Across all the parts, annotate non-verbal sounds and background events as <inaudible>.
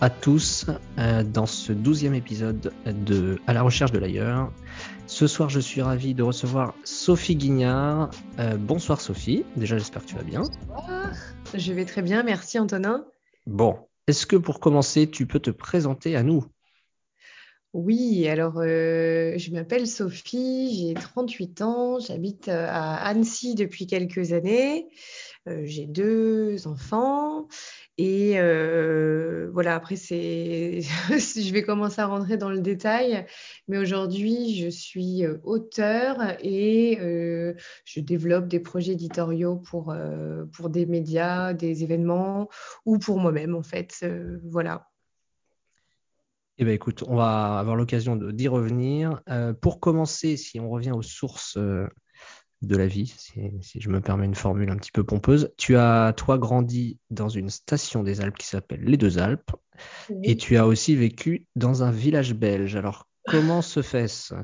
à tous euh, dans ce douzième épisode de À la recherche de l'ailleurs. Ce soir, je suis ravi de recevoir Sophie Guignard. Euh, bonsoir Sophie, déjà j'espère que tu vas bien. Bonsoir, je vais très bien, merci Antonin. Bon, est-ce que pour commencer, tu peux te présenter à nous? Oui, alors euh, je m'appelle Sophie, j'ai 38 ans, j'habite à Annecy depuis quelques années, j'ai deux enfants et voilà, après, c'est, <laughs> je vais commencer à rentrer dans le détail, mais aujourd'hui, je suis auteur et je développe des projets éditoriaux pour, pour des médias, des événements ou pour moi-même, en fait. voilà. Eh bien, écoute, on va avoir l'occasion d'y revenir. pour commencer, si on revient aux sources de la vie, si, je me permets une formule un petit peu pompeuse. Tu as, toi, grandi dans une station des Alpes qui s'appelle les Deux Alpes, et tu as aussi vécu dans un village belge. Alors, comment se fait ça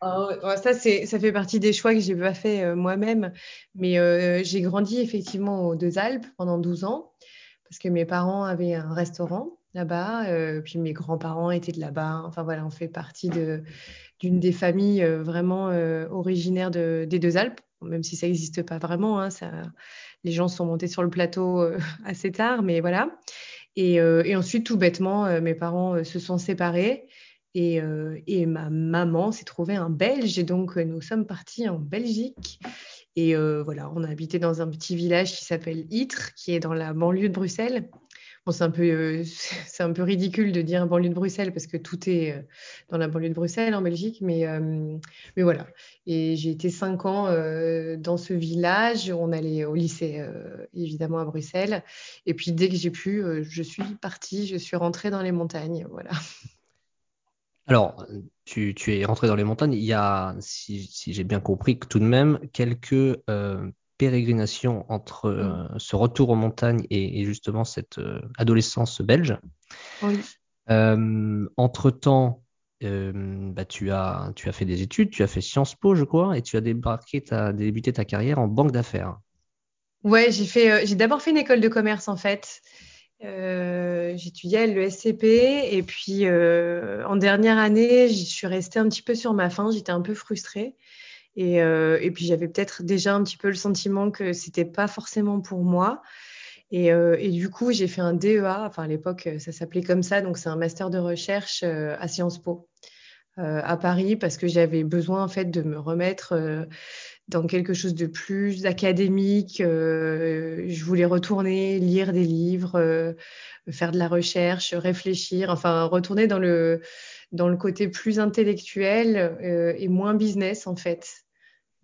oh, Ça, ça fait partie des choix que j'ai pas fait euh, moi-même, mais euh, j'ai grandi effectivement aux Deux Alpes pendant 12 ans, parce que mes parents avaient un restaurant là-bas, euh, puis mes grands-parents étaient de là-bas. Enfin voilà, on fait partie de d'une des familles euh, vraiment euh, originaires des deux Alpes, même si ça n'existe pas vraiment. Hein, les gens sont montés sur le plateau <laughs> assez tard, mais voilà. Et, ensuite, tout bêtement, mes parents se sont séparés. Et, et ma maman s'est trouvée un Belge, et donc nous sommes partis en Belgique. Et voilà, on a habité dans un petit village qui s'appelle Ytre, qui est dans la banlieue de Bruxelles c'est un peu, euh, <laughs> c'est un peu ridicule de dire banlieue de Bruxelles parce que tout est euh, dans la banlieue de Bruxelles en Belgique, mais, euh, mais voilà. Et j'ai été cinq ans dans ce village. On allait au lycée évidemment à Bruxelles. Et puis dès que j'ai pu, je suis partie, je suis rentrée dans les montagnes, voilà. Alors, tu, es rentrée dans les montagnes. Il y a, si, si j'ai bien compris, que tout de même quelques pérégrination entre mm. euh, ce retour aux montagnes et, justement cette euh, adolescence belge. Euh, entre-temps, bah, tu, as, tu as fait des études, tu as fait Sciences Po, je crois, et tu as débarqué, as débuté ta carrière en banque d'affaires. Ouais, j'ai fait, j'ai d'abord fait une école de commerce en fait. J'étudiais à l'ESCP et puis en dernière année, je suis restée un petit peu sur ma faim. J'étais un peu frustrée. Et, euh, et puis j'avais peut-être déjà un petit peu le sentiment que c'était pas forcément pour moi. Et, euh, et du coup, j'ai fait un DEA, enfin à l'époque ça s'appelait comme ça, donc c'est un master de recherche euh, à Sciences Po à Paris parce que j'avais besoin en fait de me remettre dans quelque chose de plus académique. je voulais retourner lire des livres, faire de la recherche, réfléchir, enfin retourner dans le dans le côté plus intellectuel et moins business en fait.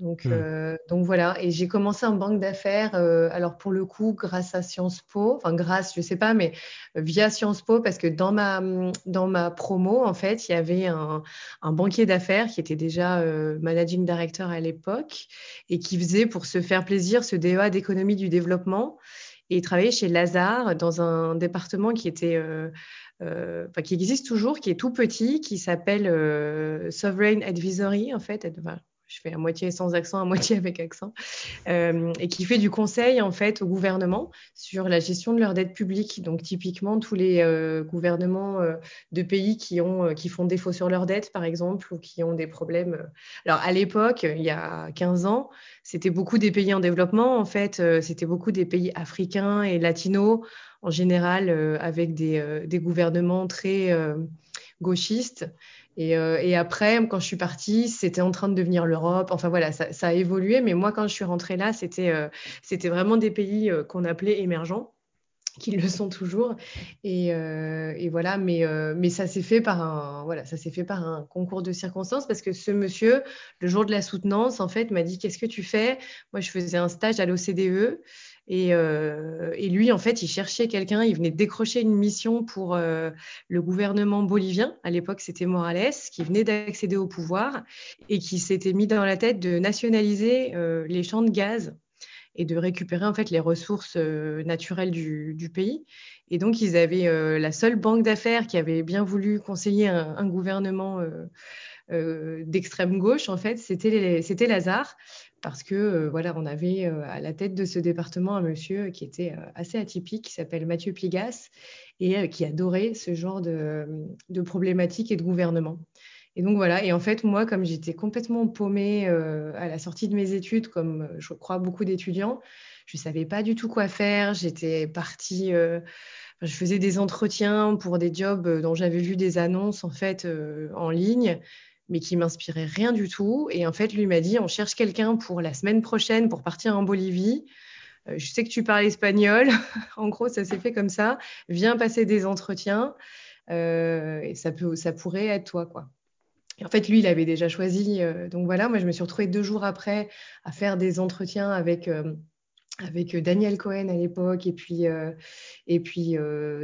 Donc, hmm. euh, donc voilà, et j'ai commencé en banque d'affaires, euh, alors pour le coup, grâce à Sciences Po, enfin grâce, je sais pas, mais euh, via Sciences Po, parce que dans ma, dans ma promo, en fait, il y avait un, un banquier d'affaires qui était déjà managing director à l'époque et qui faisait pour se faire plaisir ce DEA d'économie du développement et il travaillait chez Lazare dans un département qui était enfin, qui existe toujours, qui est tout petit, qui s'appelle Sovereign Advisory, en fait je fais à moitié sans accent, à moitié avec accent, euh, et qui fait du conseil en fait au gouvernement sur la gestion de leur dette publique. Donc typiquement tous les euh, gouvernements euh, de pays qui ont qui font défaut sur leur dette par exemple ou qui ont des problèmes. Alors à l'époque, il y a 15 ans, c'était beaucoup des pays en développement en fait, c'était beaucoup des pays africains et latinos en général avec des, des gouvernements très gauchistes euh, et, après, quand je suis partie, c'était en train de devenir l'Europe. Enfin voilà, ça, a évolué. Mais moi, quand je suis rentrée là, c'était euh, vraiment des pays euh, qu'on appelait émergents qui le sont toujours et, voilà mais ça s'est fait par un concours de circonstances parce que ce monsieur le jour de la soutenance en fait m'a dit qu'est-ce que tu fais? Moi je faisais un stage à l'OCDE euh, et, lui, en fait, il cherchait quelqu'un, il venait décrocher une mission pour euh, le gouvernement bolivien. À l'époque, c'était Morales, qui venait d'accéder au pouvoir et qui s'était mis dans la tête de nationaliser euh, les champs de gaz et de récupérer en fait les ressources naturelles du, pays. Et donc, ils avaient la seule banque d'affaires qui avait bien voulu conseiller un, gouvernement d'extrême gauche, en fait, c'était Lazare parce que voilà, on avait à la tête de ce département un monsieur qui était assez atypique, qui s'appelle Mathieu Pigas, et qui adorait ce genre de, problématiques et de gouvernement. Et donc voilà, et en fait, moi, comme j'étais complètement paumée euh, à la sortie de mes études, comme euh, je crois beaucoup d'étudiants, je ne savais pas du tout quoi faire. J'étais partie, euh, je faisais des entretiens pour des jobs dont j'avais vu des annonces en fait en ligne, mais qui m'inspiraient rien du tout. Et en fait, lui m'a dit, on cherche quelqu'un pour la semaine prochaine pour partir en Bolivie. je sais que tu parles espagnol. <laughs> en gros, ça s'est fait comme ça. Viens passer des entretiens. et ça, peut, ça pourrait être toi, quoi en fait, lui, il avait déjà choisi. Euh, donc voilà, moi, je me suis retrouvée deux jours après à faire des entretiens avec, euh, avec Daniel Cohen à l'époque et puis, euh, et puis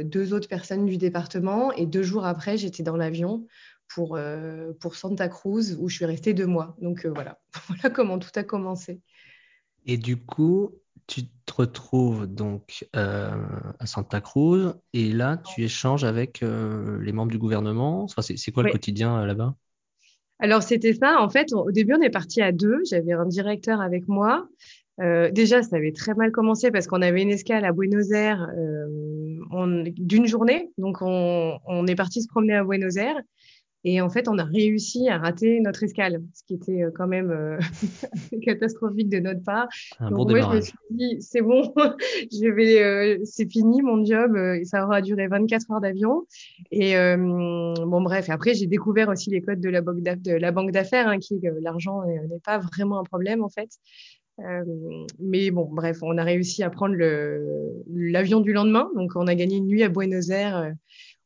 deux autres personnes du département. Et deux jours après, j'étais dans l'avion pour, pour Santa Cruz où je suis restée deux mois. Donc voilà, <laughs> voilà comment tout a commencé. Et du coup, tu te retrouves donc à Santa Cruz et là, tu échanges avec les membres du gouvernement. c'est quoi le quotidien là-bas? Alors, c'était ça. En fait, au début, on est parti à deux. J'avais un directeur avec moi. Euh, déjà, ça avait très mal commencé parce qu'on avait une escale à Buenos Aires euh, d'une journée. Donc, on, on, est parti se promener à Buenos Aires. Et en fait, on a réussi à rater notre escale, ce qui était euh, quand même euh, <laughs> catastrophique de notre part. Un Donc, bon moi, je me suis dit, c'est bon, <laughs> je vais, euh, c'est fini mon job. et ça aura duré 24 heures d'avion. Et bon, bref. Après, j'ai découvert aussi les codes de la banque d'affaires, hein, qui l'argent n'est pas vraiment un problème en fait. mais bon, bref, on a réussi à prendre l'avion du lendemain. Donc, on a gagné une nuit à Buenos Aires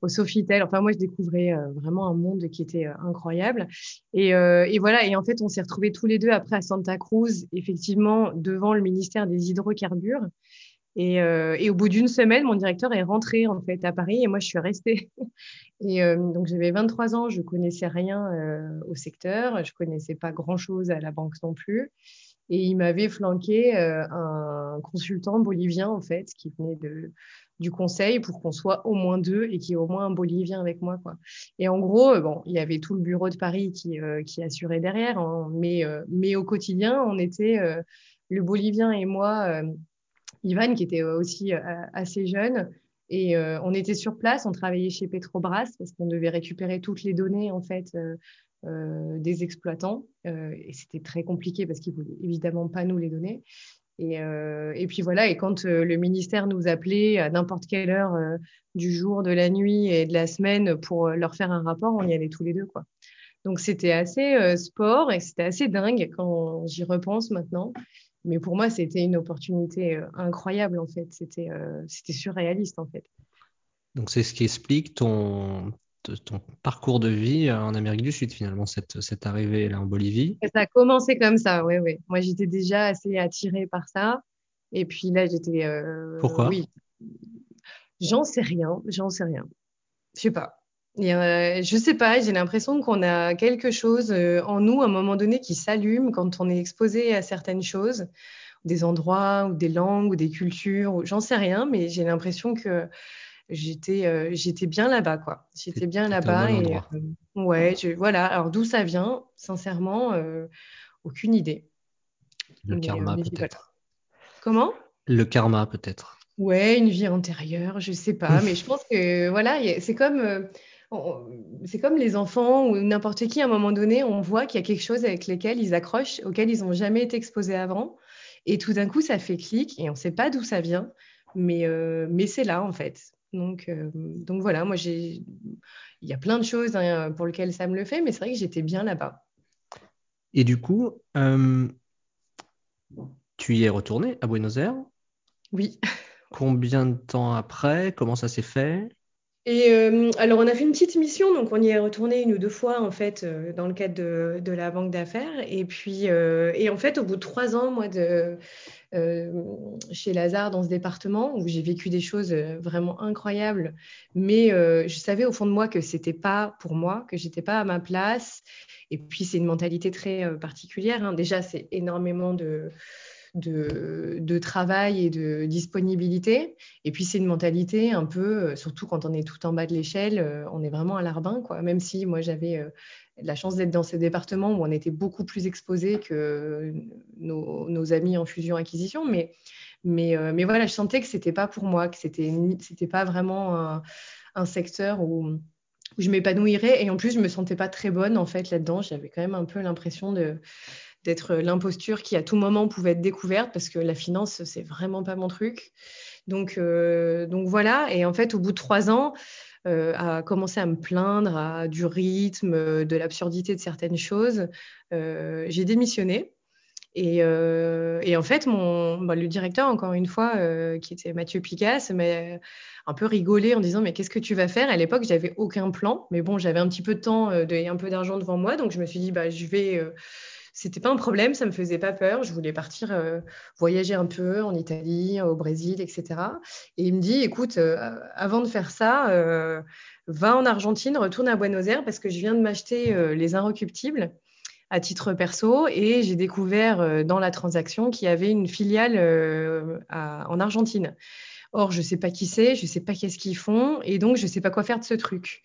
au Sofitel. Enfin, moi, je découvrais euh, vraiment un monde qui était euh, incroyable. Et, euh, et, voilà. Et en fait, on s'est retrouvés tous les deux après à Santa Cruz, effectivement, devant le ministère des hydrocarbures. Et, et au bout d'une semaine, mon directeur est rentré en fait à Paris et moi, je suis restée. <laughs> et donc, j'avais 23 ans, je connaissais rien au secteur, je connaissais pas grand-chose à la banque non plus. Et il m'avait flanqué un consultant bolivien, en fait, qui venait de, du conseil pour qu'on soit au moins deux et qu'il y ait au moins un Bolivien avec moi. Quoi. Et en gros, euh, bon, il y avait tout le bureau de Paris qui, euh, assurait derrière, hein, mais, euh, mais au quotidien, on était le Bolivien et moi, Ivan, qui était aussi assez jeune, et on était sur place, on travaillait chez Petrobras parce qu'on devait récupérer toutes les données en fait des exploitants. et c'était très compliqué parce qu'ils voulaient évidemment pas nous les donner. Et, euh, et, puis voilà, et quand euh, le ministère nous appelait à n'importe quelle heure euh, du jour, de la nuit et de la semaine pour leur faire un rapport, on y allait tous les deux. Donc c'était assez sport et c'était assez dingue quand j'y repense maintenant. Mais pour moi, c'était une opportunité incroyable en fait. C'était surréaliste en fait. Donc c'est ce qui explique ton, ton parcours de vie en Amérique du Sud, finalement, cette, cette arrivée là en Bolivie Ça a commencé comme ça, oui, oui. Moi, j'étais déjà assez attirée par ça. Et puis là, j'étais. Euh, Pourquoi? Oui. J'en sais rien, j'en sais rien. Je sais pas. Et, euh, je sais pas, j'ai l'impression qu'on a quelque chose euh, en nous à un moment donné qui s'allume quand on est exposé à certaines choses, des endroits ou des langues ou des cultures, j'en sais rien, mais j'ai l'impression que j'étais euh, j'étais bien là-bas quoi. J'étais bien là-bas et euh, ouais je, voilà. Alors d'où ça vient? Sincèrement euh, aucune idée. Le karma peut-être. Comment? Le karma peut-être. Ouais une vie antérieure je sais pas mais je pense que voilà c'est comme c'est comme les enfants ou n'importe qui à un moment donné on voit qu'il y a quelque chose avec lesquels ils accrochent auquel ils n'ont jamais été exposés avant. Et tout d'un coup ça fait clic et on ne sait pas d'où ça vient mais mais c'est là en fait donc, euh, donc voilà, moi, j'ai, il y a plein de choses hein, pour lesquelles ça me le fait, mais c'est vrai que j'étais bien là-bas. Et du coup, euh, tu y es retourné à Buenos Aires? Oui. Combien de temps après? Comment ça s'est fait? Et euh, alors, on a fait une petite mission, donc on y est retourné une ou deux fois, en fait, dans le cadre de, la banque d'affaires. Et puis, et en fait, au bout de trois ans, moi, de, euh, chez Lazare dans ce département où j'ai vécu des choses euh, vraiment incroyables. Mais euh, je savais au fond de moi que c'était pas pour moi, que j'étais pas à ma place. Et puis c'est une mentalité très particulière. Hein. Déjà, c'est énormément de de, travail et de disponibilité. Et puis, c'est une mentalité un peu, surtout quand on est tout en bas de l'échelle, on est vraiment à l'arbin, quoi. Même si moi, j'avais la chance d'être dans ces départements où on était beaucoup plus exposés que nos, amis en fusion-acquisition. Mais, mais, mais voilà, je sentais que c'était pas pour moi, que c'était, c'était pas vraiment un secteur où où je m'épanouirais. Et en plus, je me sentais pas très bonne en fait là-dedans. J'avais quand même un peu l'impression de d'être l'imposture qui à tout moment pouvait être découverte parce que la finance c'est vraiment pas mon truc. Donc euh, donc voilà. Et en fait, au bout de trois ans, euh, à commencer à me plaindre à, du rythme, de l'absurdité de certaines choses, euh, j'ai démissionné. Et, et, en fait, mon, bah, le directeur, encore une fois, qui était Mathieu Picasse, m'a un peu rigolé en disant Mais qu'est-ce que tu vas faire? À l'époque, j'avais aucun plan, mais bon, j'avais un petit peu de temps et un peu d'argent devant moi, donc je me suis dit bah, Je vais. Euh, c'était pas un problème, ça me faisait pas peur. Je voulais partir euh, voyager un peu en Italie, au Brésil, etc. Et il me dit Écoute, avant de faire ça, va en Argentine, retourne à Buenos Aires parce que je viens de m'acheter les Inrecuptibles à titre perso et j'ai découvert euh, dans la transaction qu'il y avait une filiale euh, en Argentine. Or, je sais pas qui c'est, je sais pas qu'est-ce qu'ils font et donc je sais pas quoi faire de ce truc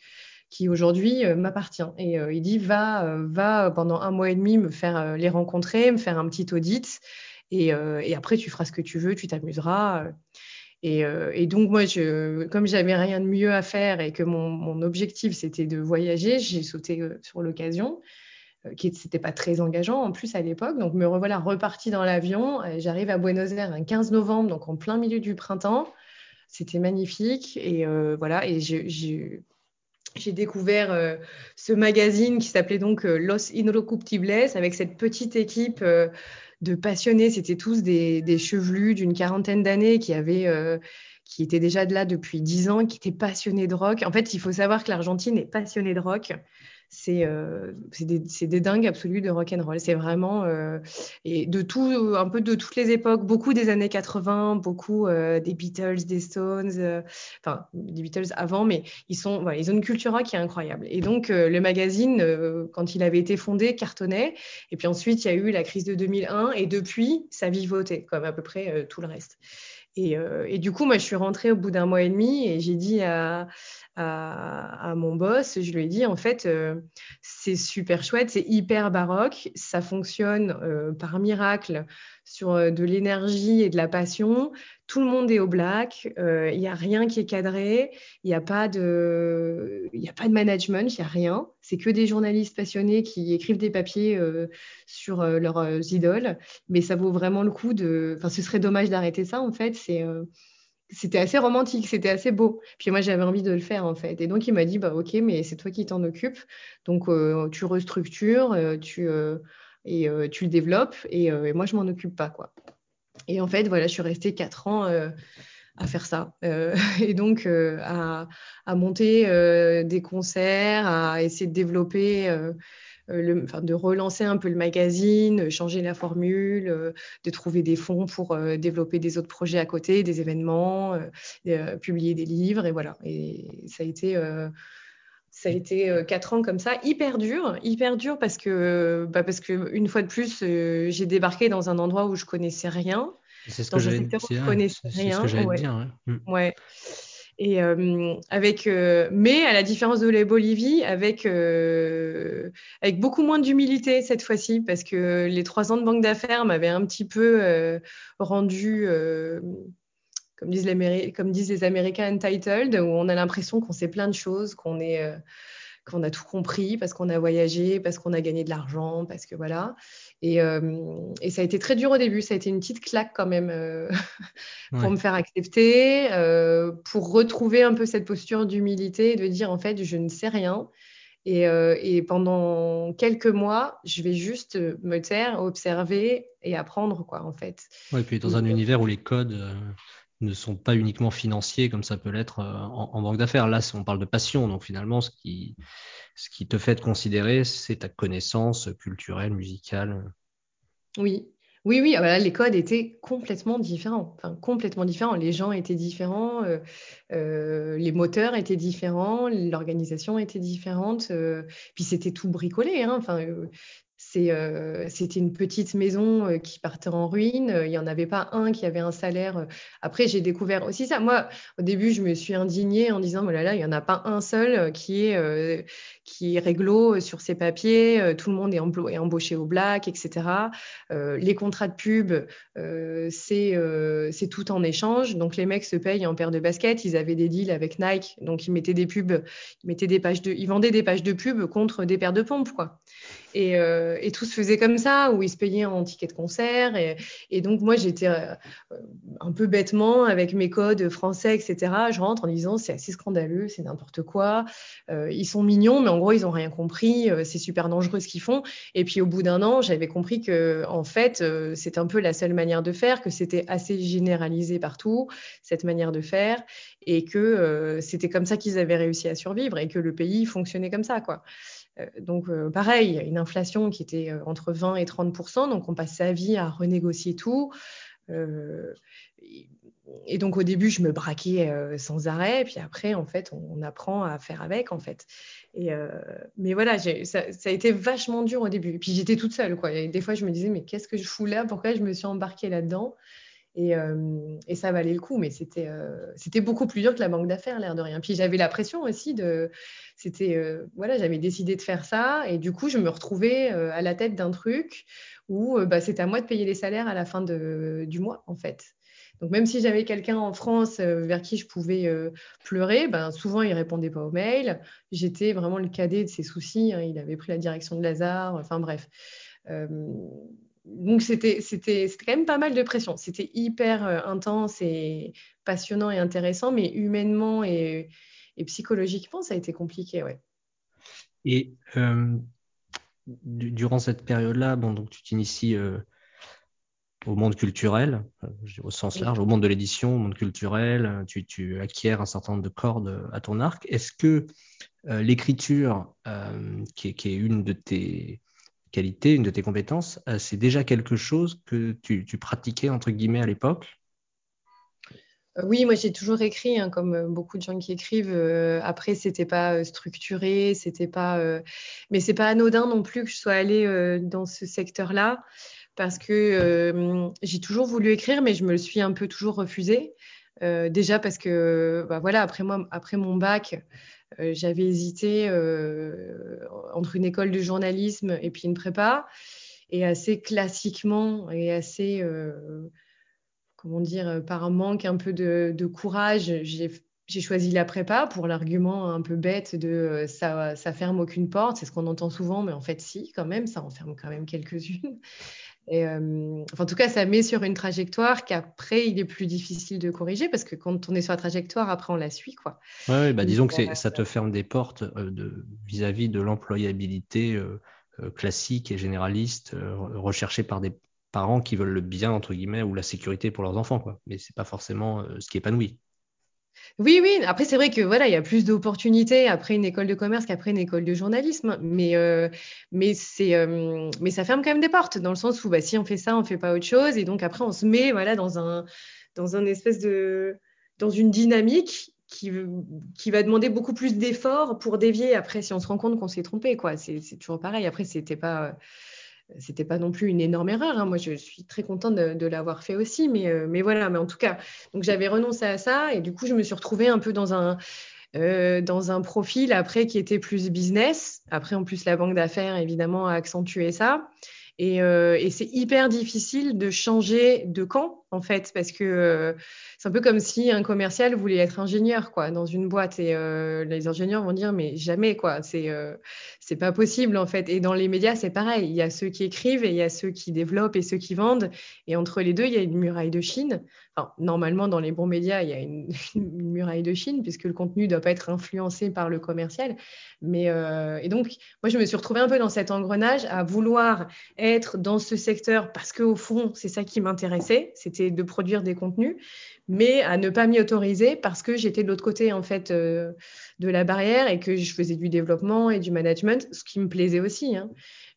qui aujourd'hui euh, m'appartient. Et il dit va, va pendant un mois et demi me faire les rencontrer, me faire un petit audit et, après tu feras ce que tu veux, tu t'amuseras. Et, donc moi, je, comme j'avais rien de mieux à faire et que mon, objectif c'était de voyager, j'ai sauté sur l'occasion. Euh, qui n'était pas très engageant en plus à l'époque. Donc me revoilà reparti dans l'avion. J'arrive à Buenos Aires un 15 novembre, donc en plein milieu du printemps. C'était magnifique. Et euh, voilà, et j'ai découvert euh, ce magazine qui s'appelait donc Los Inrecuptibles avec cette petite équipe de passionnés. C'était tous des, des chevelus d'une quarantaine d'années qui avaient qui étaient déjà de là depuis dix ans, qui étaient passionnés de rock. En fait, il faut savoir que l'Argentine est passionnée de rock c'est euh, des, des, dingues absolues de rock and roll. C'est vraiment euh, et de tout, un peu de toutes les époques, beaucoup des années 80, beaucoup euh, des Beatles, des Stones, euh, enfin des Beatles avant, mais ils sont, voilà, ils ont une culture qui est incroyable. Et donc euh, le magazine, euh, quand il avait été fondé, cartonnait. Et puis ensuite il y a eu la crise de 2001 et depuis ça vivotait comme à peu près tout le reste. Et, et, du coup, moi, je suis rentrée au bout d'un mois et demi et j'ai dit à, à, mon boss, je lui ai dit en fait, euh, c'est super chouette, c'est hyper baroque, ça fonctionne euh, par miracle sur euh, de l'énergie et de la passion. Tout le monde est au black, il n'y a rien qui est cadré, il n'y a pas de, a pas de management, il n'y a rien. C'est que des journalistes passionnés qui écrivent des papiers sur leurs idoles, mais ça vaut vraiment le coup de. Enfin, ce serait dommage d'arrêter ça en fait. C'est c'était assez romantique, c'était assez beau. Puis moi, j'avais envie de le faire, en fait. Et donc, il m'a dit, bah, OK, mais c'est toi qui t'en occupes. Donc, euh, tu restructures, euh, tu, euh, et tu le développes, et, moi, je m'en occupe pas, quoi. Et en fait, voilà, je suis restée quatre ans à faire ça. <laughs> et donc, à, à, monter des concerts, à essayer de développer le, enfin, de relancer un peu le magazine, euh, changer la formule, euh, de trouver des fonds pour développer des autres projets à côté, des événements, publier des livres et voilà. Et ça a été ça a été quatre ans comme ça, hyper dur, hyper dur parce que, bah parce que une fois de plus, j'ai débarqué dans un endroit où je connaissais rien. C'est ce que j'allais dire. Hein. ouais. Et euh, avec, euh, mais à la différence de la Bolivie, avec, euh, avec beaucoup moins d'humilité cette fois-ci, parce que les trois ans de banque d'affaires m'avaient un petit peu euh, rendu, euh, comme, disent les, comme disent les Américains, entitled, où on a l'impression qu'on sait plein de choses, qu'on est euh, qu'on a tout compris parce qu'on a voyagé, parce qu'on a gagné de l'argent, parce que voilà. Et, euh, et, ça a été très dur au début. Ça a été une petite claque quand même euh, <laughs> pour ouais. me faire accepter, euh, pour retrouver un peu cette posture d'humilité, de dire en fait je ne sais rien. Et, euh, et, pendant quelques mois, je vais juste me taire, observer et apprendre quoi en fait. Ouais, et puis dans un univers où les codes euh, ne sont pas uniquement financiers comme ça peut l'être euh, en, banque d'affaires. Là, on parle de passion, donc finalement, ce qui, ce qui te fait te considérer, c'est ta connaissance culturelle, musicale. Oui, oui, oui. Les codes étaient complètement différents, enfin complètement différents. Les gens étaient différents, euh, euh, les moteurs étaient différents, l'organisation était différente. Puis c'était tout bricolé. Hein. Enfin, euh, c'était une petite maison euh, qui partait en ruine. Il n'y en avait pas un qui avait un salaire. Après, j'ai découvert aussi ça. Moi, au début, je me suis indignée en disant, oh là il n'y en a pas un seul qui est, réglo sur ses papiers. Tout le monde est, embauché au black, etc. les contrats de pub, c'est tout en échange. Donc, les mecs se payent en paire de baskets. Ils avaient des deals avec Nike. Donc, ils mettaient des pubs, ils, mettaient des pages ils vendaient des pages de pub contre des paires de pompes, quoi. Et, euh, et, tout se faisait comme ça, où ils se payaient en ticket de concert. Et, donc, moi, j'étais euh, un peu bêtement avec mes codes français, etc. Je rentre en disant c'est assez scandaleux, c'est n'importe quoi. Euh, ils sont mignons, mais en gros, ils n'ont rien compris. C'est super dangereux ce qu'ils font. Et puis, au bout d'un an, j'avais compris que, en fait, c'est un peu la seule manière de faire, que c'était assez généralisé partout, cette manière de faire, et que c'était comme ça qu'ils avaient réussi à survivre et que le pays fonctionnait comme ça, quoi. Euh, donc, euh, pareil, une inflation qui était euh, entre 20 et 30% donc on passe sa vie à renégocier tout. et donc, au début, je me braquais sans arrêt, puis après, en fait, on, apprend à faire avec, en fait. Et, mais voilà, ça, ça, a été vachement dur au début. Puis j'étais toute seule, quoi. Et des fois, je me disais, mais qu'est-ce que je fous là? Pourquoi je me suis embarquée là-dedans? Et, et, ça valait le coup, mais c'était c'était beaucoup plus dur que la banque d'affaires, l'air de rien. Puis j'avais la pression aussi de c'était euh, voilà, j'avais décidé de faire ça et du coup, je me retrouvais euh, à la tête d'un truc où euh, bah, c'était à moi de payer les salaires à la fin du mois en fait. Donc même si j'avais quelqu'un en France vers qui je pouvais pleurer, ben, souvent il répondait pas aux mails. J'étais vraiment le cadet de ses soucis. Hein. il avait pris la direction de Lazare. Enfin bref. Donc c'était c'était quand même pas mal de pression. C'était hyper intense et passionnant et intéressant, mais humainement et psychologiquement, ça a été compliqué, ouais. Et euh, durant cette période-là, bon, donc tu t'inities euh, au monde culturel, euh, au sens large, au monde de l'édition, au monde culturel, tu, tu, acquiers un certain nombre de cordes à ton arc. Est-ce que l'écriture, qui, est une de tes qualités, une de tes compétences, c'est déjà quelque chose que tu, pratiquais, entre guillemets, à l'époque? Oui, moi j'ai toujours écrit, hein, comme euh, beaucoup de gens qui écrivent. Euh, après, c'était pas euh, structuré, c'était pas, mais c'est pas anodin non plus que je sois allée dans ce secteur-là, parce que j'ai toujours voulu écrire, mais je me le suis un peu toujours refusé. déjà parce que, bah, voilà, après mon bac, j'avais hésité entre une école de journalisme et puis une prépa, et assez classiquement et assez comment dire, euh, par un manque un peu de, courage, j'ai choisi la prépa pour l'argument un peu bête de euh, ça, ça ferme aucune porte. C'est ce qu'on entend souvent, mais en fait, si, quand même, ça en ferme quand même quelques-unes. Et euh, en tout cas, ça met sur une trajectoire qu'après, il est plus difficile de corriger parce que quand on est sur la trajectoire, après, on la suit. Quoi. Ouais, bah, disons que ça te ferme des portes vis-à-vis de l'employabilité classique et généraliste recherchée par des parents qui veulent le bien, entre guillemets, ou la sécurité pour leurs enfants, quoi. Mais c'est pas forcément euh, ce qui épanouit. Oui, oui. Après, c'est vrai que voilà, il y a plus d'opportunités après une école de commerce qu'après une école de journalisme, mais euh, mais c'est euh, mais ça ferme quand même des portes dans le sens où bah, si on fait ça, on fait pas autre chose, et donc après on se met voilà dans un dans un espèce de dans une dynamique qui, qui va demander beaucoup plus d'efforts pour dévier après si on se rend compte qu'on s'est trompé quoi. C'est toujours pareil. Après, c'était pas c'était pas non plus une énorme erreur. Hein. Moi, je suis très contente de, l'avoir fait aussi, mais, euh, mais voilà. En tout cas, donc j'avais renoncé à ça et du coup, je me suis retrouvée un peu dans un euh, profil après qui était plus business. Après, en plus, la banque d'affaires évidemment a accentué ça. Et, euh, et c'est hyper difficile de changer de camp en fait, parce que euh, c'est un peu comme si un commercial voulait être ingénieur quoi dans une boîte et euh, les ingénieurs vont dire mais jamais quoi, c'est euh, c'est pas possible en fait. Et dans les médias c'est pareil, il y a ceux qui écrivent et il y a ceux qui développent et ceux qui vendent, et entre les deux il y a une muraille de Chine. Enfin, normalement dans les bons médias il y a une, <laughs> une muraille de Chine puisque le contenu doit pas être influencé par le commercial. Mais et donc moi je me suis retrouvée un peu dans cet engrenage à vouloir être dans ce secteur parce que au fond c'est ça qui m'intéressait, c'était de produire des contenus, mais à ne pas m'y autoriser parce que j'étais de l'autre côté en fait euh, de la barrière et que je faisais du développement et du management ce qui me plaisait aussi. Hein.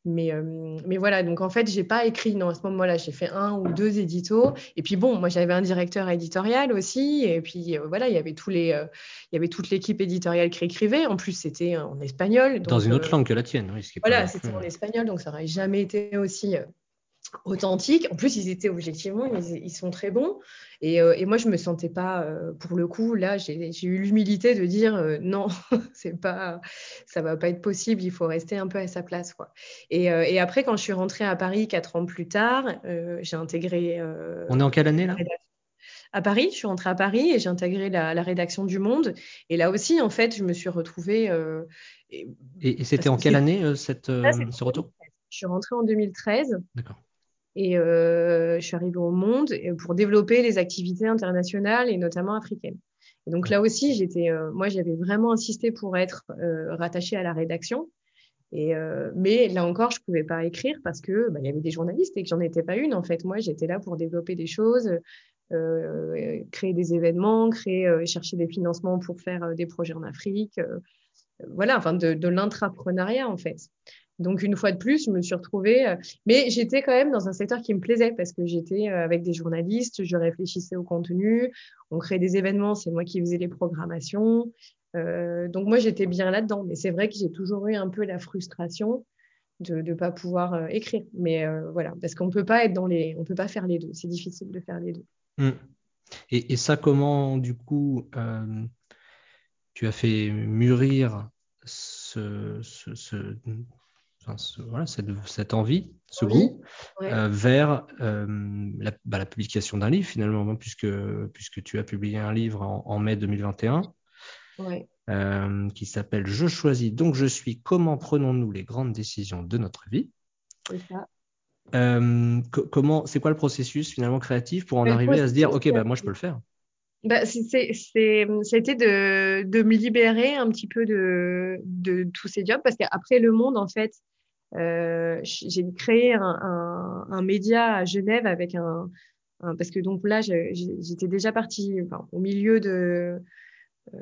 Mais, euh, mais voilà, donc en fait, j'ai pas écrit, non, à ce moment-là, j'ai fait un ou deux éditos. Et puis bon, moi, j'avais un directeur éditorial aussi. Et puis euh, voilà, il y avait tous les, il y avait toute l'équipe éditoriale qui écrivait. En plus, c'était en espagnol. Dans une autre langue que la tienne, oui. voilà, c'était en espagnol, donc ça n'aurait jamais été aussi authentique. En plus, ils étaient objectivement, ils, sont très bons. Et, euh, et, moi, je me sentais pas, euh, pour le coup, là, j'ai eu l'humilité de dire euh, non, <laughs> c'est pas, ça va pas être possible. Il faut rester un peu à sa place, quoi. Et, et après, quand je suis rentrée à Paris quatre ans plus tard, j'ai intégré. On est en quelle année là? à Paris, je suis rentrée à Paris et j'ai intégré la, la, rédaction du Monde. Et là aussi, en fait, je me suis retrouvée. et, et c'était en quelle année cette, ce retour? Je suis rentrée en 2013. D'accord. Et euh, je suis arrivée au monde pour développer les activités internationales et notamment africaines. Et donc là aussi, euh, moi, j'avais vraiment insisté pour être euh, rattachée à la rédaction. Mais là encore, je pouvais pas écrire parce que bah, il y avait des journalistes et que j'en étais pas une. En fait, moi, j'étais là pour développer des choses, créer des événements, créer, chercher des financements pour faire des projets en Afrique. voilà, enfin de, de l'intrapreneuriat en fait. Donc une fois de plus, je me suis retrouvée, euh, mais j'étais quand même dans un secteur qui me plaisait parce que j'étais euh, avec des journalistes, je réfléchissais au contenu, on créait des événements, c'est moi qui faisais les programmations. Euh, donc moi j'étais bien là-dedans, mais c'est vrai que j'ai toujours eu un peu la frustration de ne pas pouvoir écrire. Mais voilà, parce qu'on peut pas être dans les, on peut pas faire les deux. C'est difficile de faire les deux. Mmh. Et, ça, comment du coup tu as fait mûrir ce, ce, voilà, cette, envie, ce goût, euh, vers euh, bah, la, publication d'un livre finalement, puisque, puisque tu as publié un livre en, mai 2021 euh, qui s'appelle Je choisis, donc je suis, comment prenons-nous les grandes décisions de notre vie? C'est ça. comment, c'est quoi le processus finalement créatif pour en arriver à se dire, ok, bah, moi je peux le faire bah, c'était de, de me libérer un petit peu de, de tous ces jobs parce qu'après le monde, en fait, euh, j'ai créé un, média à Genève avec un, parce que donc là j'étais déjà partie au milieu de euh,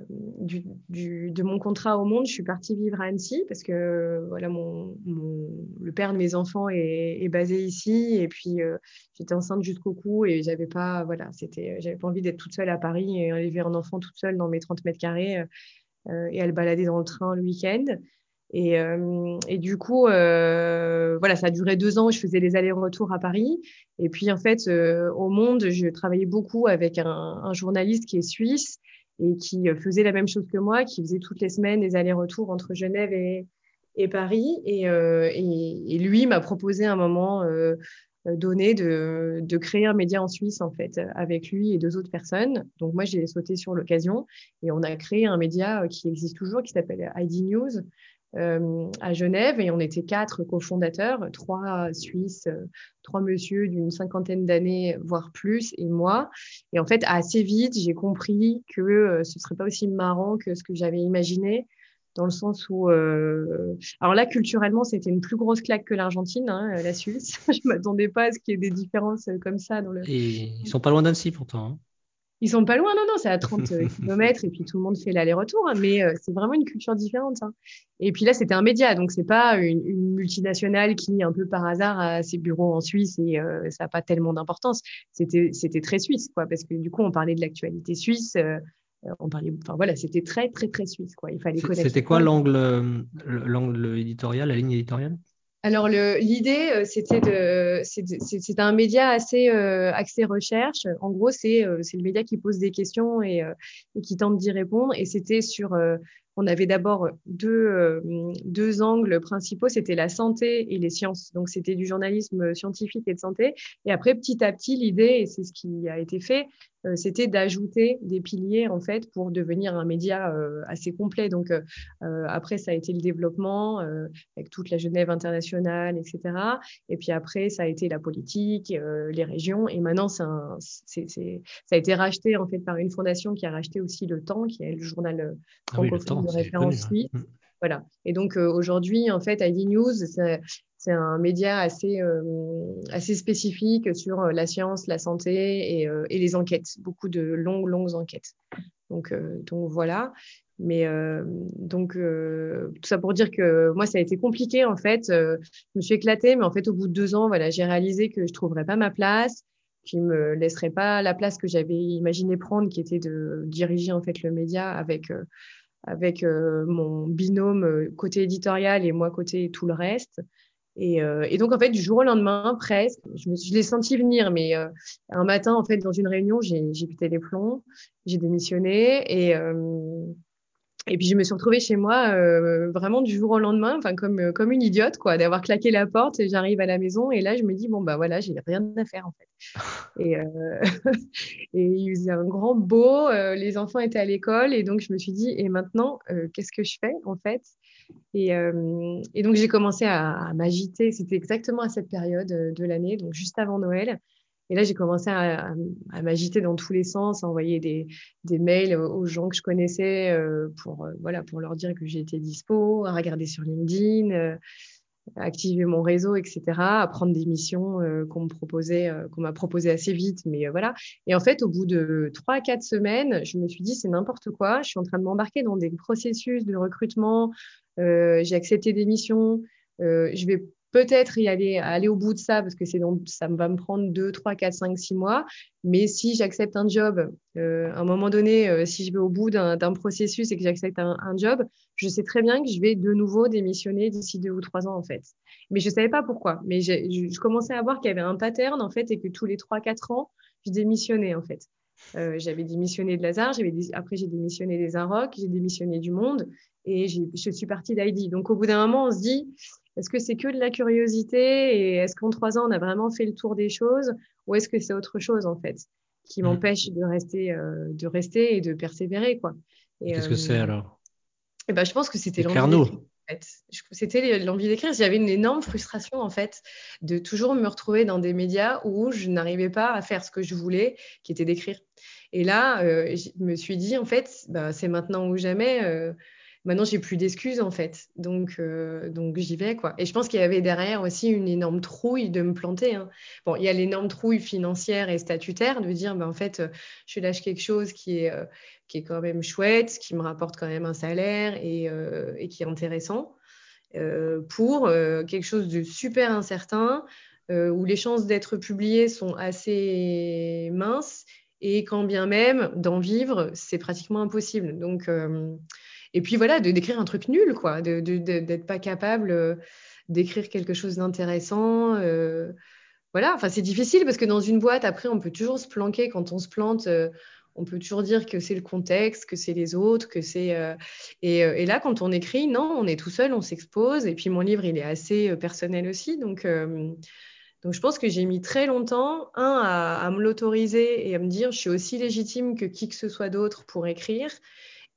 de mon contrat au monde, je suis partie vivre à Annecy parce que voilà le père de mes enfants est, basé ici et puis euh, j'étais enceinte jusqu'au cou et j'avais pas voilà c'était j'avais pas envie d'être toute seule à Paris et élever un enfant toute seule dans mes 30 mètres carrés et à le balader dans le train le week-end. Et, euh, et, du coup, euh, voilà, ça a duré deux ans. Je faisais les allers-retours à Paris. Et puis, en fait, euh, au Monde, je travaillais beaucoup avec un, journaliste qui est suisse et qui faisait la même chose que moi, qui faisait toutes les semaines des allers-retours entre Genève et, Paris. Et, lui m'a proposé un moment donné de, de, créer un média en Suisse, en fait, avec lui et deux autres personnes. Donc, moi, j'ai sauté sur l'occasion et on a créé un média qui existe toujours, qui s'appelle ID News, euh, à Genève et on était quatre cofondateurs, trois Suisses, trois messieurs d'une cinquantaine d'années, voire plus, et moi. Et en fait, assez vite, j'ai compris que euh, ce serait pas aussi marrant que ce que j'avais imaginé dans le sens où, euh... alors là, culturellement, c'était une plus grosse claque que l'Argentine, hein, la Suisse. <laughs> je m'attendais pas à ce qu'il y ait des différences comme ça dans le. Et ils sont pas loin d'Annecy pourtant. Hein. Ils sont pas loin, non, non, c'est à 30 euh, <laughs> km et puis tout le monde fait l'aller-retour, hein, mais euh, c'est vraiment une culture différente. Hein. Et puis là, c'était un média, donc c'est pas une, une, multinationale qui, un peu par hasard, a ses bureaux en Suisse et euh, ça n'a pas tellement d'importance. C'était, c'était très suisse, quoi, parce que du coup, on parlait de l'actualité suisse. on parlait, enfin voilà, c'était très, très, très suisse, quoi. Il fallait connaître. C'était quoi l'angle, l'angle éditorial, la ligne éditoriale? Alors l'idée, euh, c'était de, c'est un média assez euh, axé recherche. En gros, c'est euh, c'est le média qui pose des questions et, qui tente d'y répondre. Et c'était sur on avait d'abord deux, deux angles principaux, c'était la santé et les sciences. Donc c'était du journalisme scientifique et de santé. Et après, petit à petit, l'idée, et c'est ce qui a été fait, c'était d'ajouter des piliers en fait pour devenir un média euh, assez complet. Donc après, ça a été le développement avec toute la Genève internationale, etc. Et puis après, ça a été la politique, les régions. Et maintenant, ça a été racheté en fait par une fondation qui a racheté aussi le Temps, qui est le journal ah francophone de référence suisse. Mm. Voilà. Et donc euh, aujourd'hui, en fait, ID News, c'est un média assez, euh, assez spécifique sur euh, la science, la santé et, et, les enquêtes, beaucoup de longues, longues enquêtes. Donc, donc voilà. Mais donc tout ça pour dire que moi ça a été compliqué en fait. je me suis éclatée, mais en fait au bout de deux ans, voilà, j'ai réalisé que je trouverais pas ma place, qu'il me laisserait pas la place que j'avais imaginé prendre, qui était de diriger en fait le média avec avec mon binôme côté éditorial et moi côté tout le reste. Et, euh, et, donc, en fait, du jour au lendemain, presque, je, me, je l'ai senti venir, mais euh, un matin, en fait, dans une réunion, j'ai, j'ai pété les plombs, j'ai démissionné et, euh, et puis je me suis retrouvée chez moi vraiment du jour au lendemain, enfin comme, comme une idiote, quoi, d'avoir claqué la porte et j'arrive à la maison et là, je me dis, bon, bah voilà, j'ai rien à faire, en fait. <laughs> Et, <laughs> et il faisait un grand beau, les enfants étaient à l'école et donc je me suis dit, et maintenant, qu'est-ce que je fais, en fait? Et, euh, et, donc, j'ai commencé à, m'agiter. C'était exactement à cette période euh, de l'année, donc juste avant Noël. Et là, j'ai commencé à, m'agiter dans tous les sens, à envoyer des, mails aux gens que je connaissais euh, pour, voilà, pour leur dire que j'étais dispo, à regarder sur LinkedIn, activer mon réseau, etc., à prendre des missions euh, qu'on me proposait, qu'on m'a proposé assez vite, mais voilà. Et en fait, au bout de trois quatre semaines, je me suis dit c'est n'importe quoi. Je suis en train de m'embarquer dans des processus de recrutement euh, j'ai accepté des missions. Euh, je vais peut-être y aller, aller au bout de ça parce que ça va me prendre 2, 3, 4, 5, 6 mois. Mais si j'accepte un job, euh, à un moment donné, euh, si je vais au bout d'un processus et que j'accepte un, job, je sais très bien que je vais de nouveau démissionner d'ici 2 ou 3 ans en fait. Mais je savais pas pourquoi. Mais je, commençais à voir qu'il y avait un pattern en fait et que tous les 3, 4 ans, je démissionnais en fait. Euh, j'avais démissionné de Lazare, après j'ai démissionné des Arocs, j'ai démissionné du Monde et je suis partie d'ID. Donc au bout d'un moment, on se dit, est-ce que c'est que de la curiosité et est-ce qu'en trois ans, on a vraiment fait le tour des choses ou est-ce que c'est autre chose en fait qui mmh. m'empêche de rester, euh, de rester et de persévérer quoi? Qu'est-ce euh, que c'est alors? Et eh ben, je pense que c'était l'envie. C'était l'envie d'écrire. J'avais une énorme frustration en fait de toujours me retrouver dans des médias où je n'arrivais pas à faire ce que je voulais, qui était d'écrire. Et là, euh, je me suis dit en fait, bah, c'est maintenant ou jamais. Maintenant j'ai plus d'excuses en fait. Donc, euh, donc j'y vais quoi. Et je pense qu'il y avait derrière aussi une énorme trouille de me planter. Hein. Bon, il y a l'énorme trouille financière et statutaire de dire, ben, en fait, euh, je lâche quelque chose qui est, euh, qui est quand même chouette, qui me rapporte quand même un salaire et, et qui est intéressant, pour quelque chose de super incertain, où les chances d'être publié sont assez minces. Et quand bien même d'en vivre, c'est pratiquement impossible. Donc, et puis voilà, de d'écrire un truc nul, quoi, d'être pas capable euh, d'écrire quelque chose d'intéressant. Euh, voilà, enfin c'est difficile parce que dans une boîte, après, on peut toujours se planquer quand on se plante. Euh, on peut toujours dire que c'est le contexte, que c'est les autres, que c'est et, là quand on écrit, non, on est tout seul, on s'expose. Et puis mon livre, il est assez personnel aussi, donc donc je pense que j'ai mis très longtemps, un, à me l'autoriser et à me dire, je suis aussi légitime que qui que ce soit d'autre pour écrire.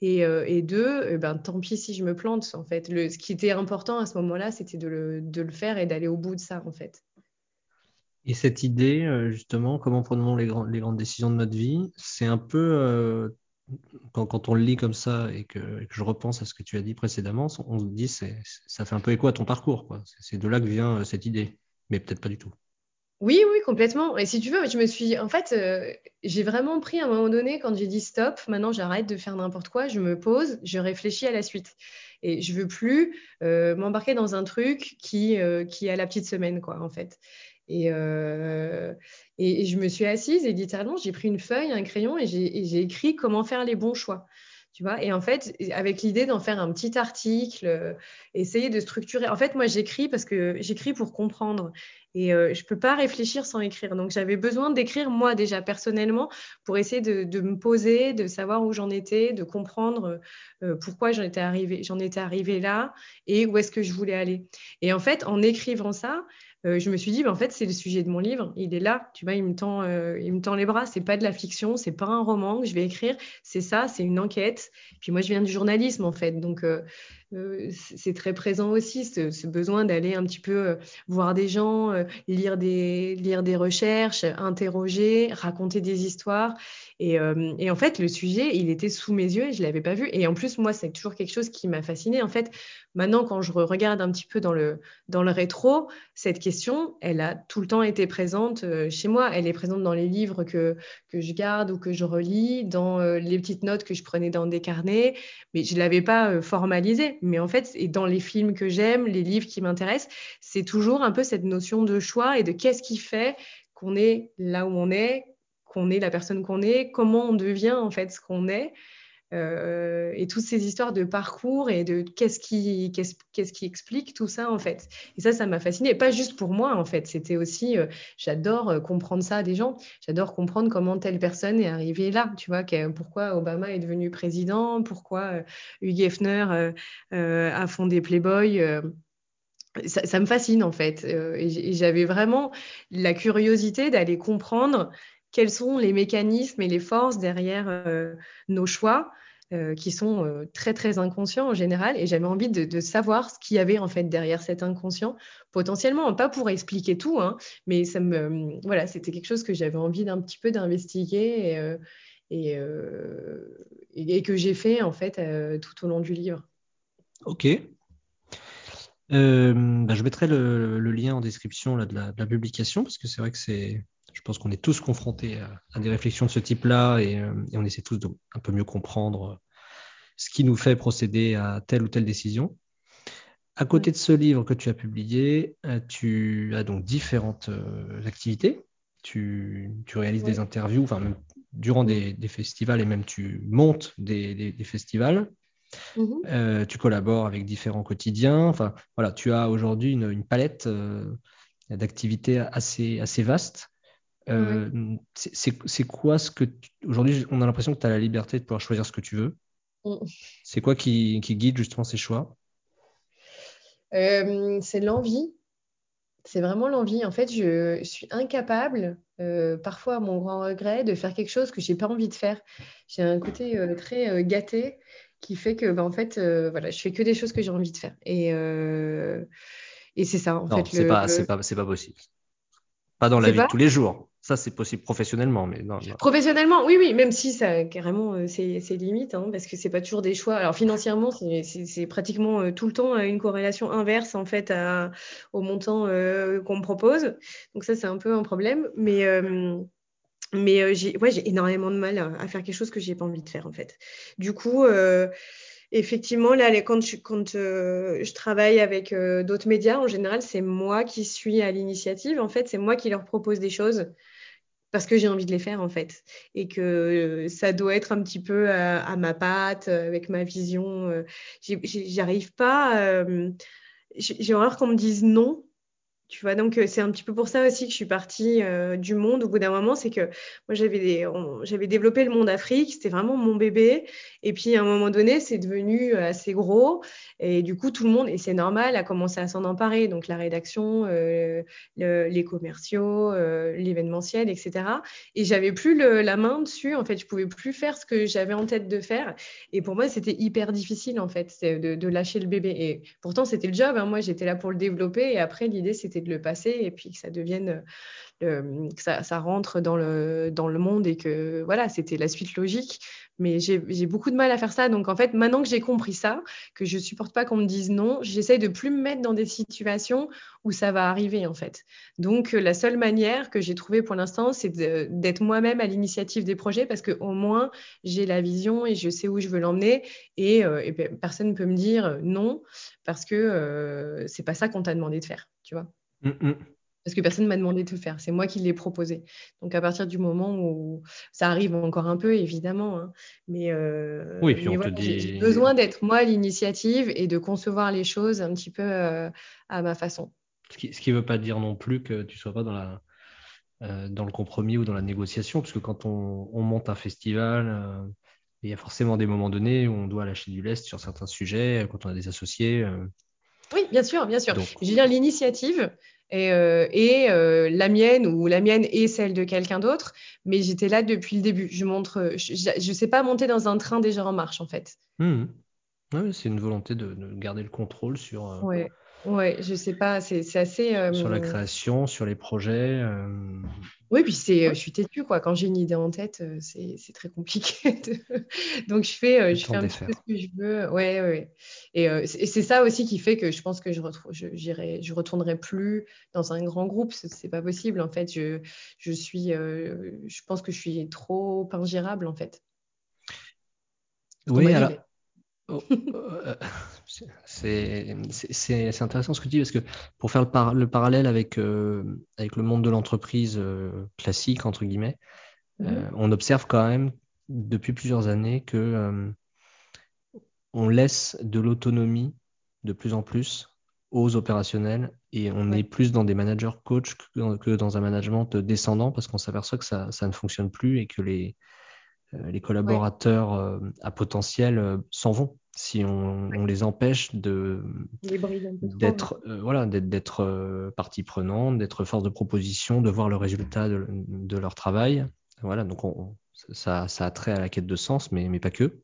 Et, euh, et deux, eh ben, tant pis si je me plante, en fait. Le, ce qui était important à ce moment-là, c'était de le, de le, faire et d'aller au bout de ça, en fait. Et cette idée, euh, justement, comment prenons les, grands, les, grandes décisions de notre vie, c'est un peu, euh, quand, quand, on le lit comme ça et que, et que, je repense à ce que tu as dit précédemment, on se dit, ça fait un peu écho à ton parcours. Quoi. C'est, de là que vient cette idée, mais peut-être pas du tout. Oui, oui, complètement. Et si tu veux, je me suis, en fait, euh, j'ai vraiment pris à un moment donné quand j'ai dit stop, maintenant j'arrête de faire n'importe quoi, je me pose, je réfléchis à la suite. Et je veux plus euh, m'embarquer dans un truc qui, euh, qui a la petite semaine, quoi, en fait. Et, et, je me suis assise et littéralement, j'ai pris une feuille, un crayon et j'ai écrit comment faire les bons choix. Tu vois et en fait, avec l'idée d'en faire un petit article, essayer de structurer. En fait, moi, j'écris parce que j'écris pour comprendre. Et euh, je peux pas réfléchir sans écrire. Donc, j'avais besoin d'écrire, moi, déjà, personnellement, pour essayer de, me poser, de savoir où j'en étais, de comprendre euh, pourquoi j'en étais arrivée, étais arrivée là et où est-ce que je voulais aller. Et en fait, en écrivant ça, euh, je me suis dit, bah, en fait, c'est le sujet de mon livre. Il est là, tu vois, il me tend, euh, il me tend les bras. C'est pas de la fiction, c'est pas un roman que je vais écrire. C'est ça, c'est une enquête. Puis moi, je viens du journalisme, en fait. Donc, euh, euh, c'est très présent aussi, ce, besoin d'aller un petit peu euh, voir des gens, lire, des, lire des recherches, interroger, raconter des histoires. Et, et, en fait, le sujet, il était sous mes yeux et je ne l'avais pas vu. Et en plus, moi, c'est toujours quelque chose qui m'a fascinée. En fait, maintenant, quand je regarde un petit peu dans le, dans le rétro, cette question, elle a tout le temps été présente chez moi. Elle est présente dans les livres que, que je garde ou que je relis, dans les petites notes que je prenais dans des carnets, mais je ne l'avais pas formalisée mais en fait, et dans les films que j'aime, les livres qui m'intéressent, c'est toujours un peu cette notion de choix et de qu'est-ce qui fait qu'on est là où on est, qu'on est la personne qu'on est, comment on devient en fait ce qu'on est. Euh, et toutes ces histoires de parcours et de qu'est-ce qui, qu'est-ce, qui explique tout ça en fait. Et ça, ça m'a fascinée. pas juste pour moi en fait, c'était aussi, euh, j'adore euh, comprendre ça des gens. J'adore comprendre comment telle personne est arrivée là. Tu vois, pourquoi Obama est devenu président, pourquoi Hugh Hefner a fondé Playboy. Ça, ça, me fascine en fait. et j'avais vraiment la curiosité d'aller comprendre quels sont les mécanismes et les forces derrière euh, nos choix euh, qui sont euh, très très inconscients en général. Et j'avais envie de, savoir ce qu'il y avait en fait derrière cet inconscient. Potentiellement pas pour expliquer tout hein, mais ça me voilà c'était quelque chose que j'avais envie d'un petit peu d'investiguer et, que j'ai fait en fait tout au long du livre. Ok. Bah, je mettrai le, lien en description là, de, la, de la publication parce que c'est vrai que c'est je pense qu'on est tous confrontés à, des réflexions de ce type-là et, euh, on essaie tous de un peu mieux comprendre euh, ce qui nous fait procéder à telle ou telle décision. À côté de ce livre que tu as publié, euh, tu as donc différentes activités. Tu, réalises des interviews, enfin même durant des, festivals et même tu montes des, festivals. Mm-hmm. tu collabores avec différents quotidiens. Enfin, voilà, tu as aujourd'hui une, palette d'activités assez, assez vaste. Euh, c'est quoi ce que. Aujourd'hui, on a l'impression que tu as la liberté de pouvoir choisir ce que tu veux. Mm. C'est quoi qui, guide justement ces choix? Euh, C'est l'envie. C'est vraiment l'envie. En fait, je suis incapable, euh, parfois à mon grand regret, de faire quelque chose que j'ai pas envie de faire. J'ai un côté très gâté qui fait que, bah, en fait, voilà, je fais que des choses que j'ai envie de faire. Et, et c'est ça, en non, fait. C'est pas, pas, pas possible. Pas dans la vie de tous les jours. Ça, c'est possible professionnellement, mais Professionnellement, oui, oui, même si ça, carrément, euh, c'est limite, hein, parce que c'est pas toujours des choix. Alors financièrement, c'est pratiquement euh, tout le temps euh, une corrélation inverse en fait au montant qu'on me propose. Donc ça, c'est un peu un problème, mais mais j'ai ouais, énormément de mal à, faire quelque chose que j'ai pas envie de faire en fait. Du coup. Effectivement, là, quand je travaille avec d'autres médias, en général, c'est moi qui suis à l'initiative. En fait, c'est moi qui leur propose des choses parce que j'ai envie de les faire en fait. Et que euh, ça doit être un petit peu à, ma patte euh, avec ma vision euh, j'arrive pas j'ai horreur qu'on me dise non tu vois, donc c'est un petit peu pour ça aussi que je suis partie du monde au bout d'un moment. C'est que moi, j'avais, développé le monde Afrique, c'était vraiment mon bébé. Et puis à un moment donné, c'est devenu assez gros. Et du coup, tout le monde, et c'est normal, a commencé à s'en emparer. Donc la rédaction, les commerciaux, l'événementiel, etc. Et j'avais plus la main dessus. En fait, je pouvais plus faire ce que j'avais en tête de faire. Et pour moi, c'était hyper difficile en fait de, de, lâcher le bébé. Et pourtant, c'était le job. Hein. Moi, j'étais là pour le développer. Et après, l'idée, c'était de le passer et puis que ça devienne, euh, que ça, rentre dans le, dans le monde et que voilà, c'était la suite logique. Mais j'ai beaucoup de mal à faire ça. Donc en fait, maintenant que j'ai compris ça, que je supporte pas qu'on me dise non, j'essaye de plus me mettre dans des situations où ça va arriver en fait. Donc la seule manière que j'ai trouvée pour l'instant, c'est d'être moi-même à l'initiative des projets parce que au moins j'ai la vision et je sais où je veux l'emmener et, euh, personne ne peut me dire non parce que euh, c'est pas ça qu'on t'a demandé de faire, tu vois. Mm, mm. Parce que personne ne m'a demandé de le faire, c'est moi qui l'ai proposé. Donc à partir du moment où ça arrive encore un peu, évidemment, hein, mais, euh, oui, dit... j'ai besoin d'être moi l'initiative et de concevoir les choses un petit peu euh, à ma façon. Ce qui ne veut pas dire non plus que tu sois pas dans la, euh, dans le compromis ou dans la négociation, parce que quand on, on monte un festival, il y a forcément des moments donnés où on doit lâcher du lest sur certains sujets, quand on a des associés. Oui, bien sûr, bien sûr. Veux dire, l'initiative et, euh, euh, la mienne ou la mienne et celle de quelqu'un d'autre, mais j'étais là depuis le début. Je montre, je ne sais pas monter dans un train déjà en marche en fait. Mmh. C'est une volonté de, de garder le contrôle sur, euh, Ouais, ouais, je sais pas, c'est assez. sur la euh, création, sur les projets. euh, Oui, puis c'est, euh, je suis têtue, quoi. Quand j'ai une idée en tête, euh, c'est très compliqué. <laughs> de- Donc je fais, euh, je fais un petit peu ce que je veux. Ouais, ouais. Et euh, c'est ça aussi qui fait que je pense que je retrouve, je, retournerai plus dans un grand groupe. C'est pas possible, en fait. Je, je suis, euh, je pense que je suis trop ingérable, en fait. Oui, alors. Oh, euh, <laughs> c'est intéressant ce que tu dis parce que pour faire le, par- le parallèle avec, euh, avec le monde de l'entreprise euh, classique, entre guillemets, Mhm. on observe quand même depuis plusieurs années que on laisse de l'autonomie de plus en plus aux opérationnels et on est plus dans des managers coach que dans, que dans un management descendant parce qu'on s'aperçoit que ça, ça ne fonctionne plus et que les, les ouais. collaborateurs euh, à potentiel euh, s'en vont si on, on les empêche de les d'être euh, voilà d'être euh, partie prenante, d'être force de proposition, de voir le résultat de, de leur travail. Voilà, donc on- ça, ça a trait à la quête de sens, mais, mais pas que.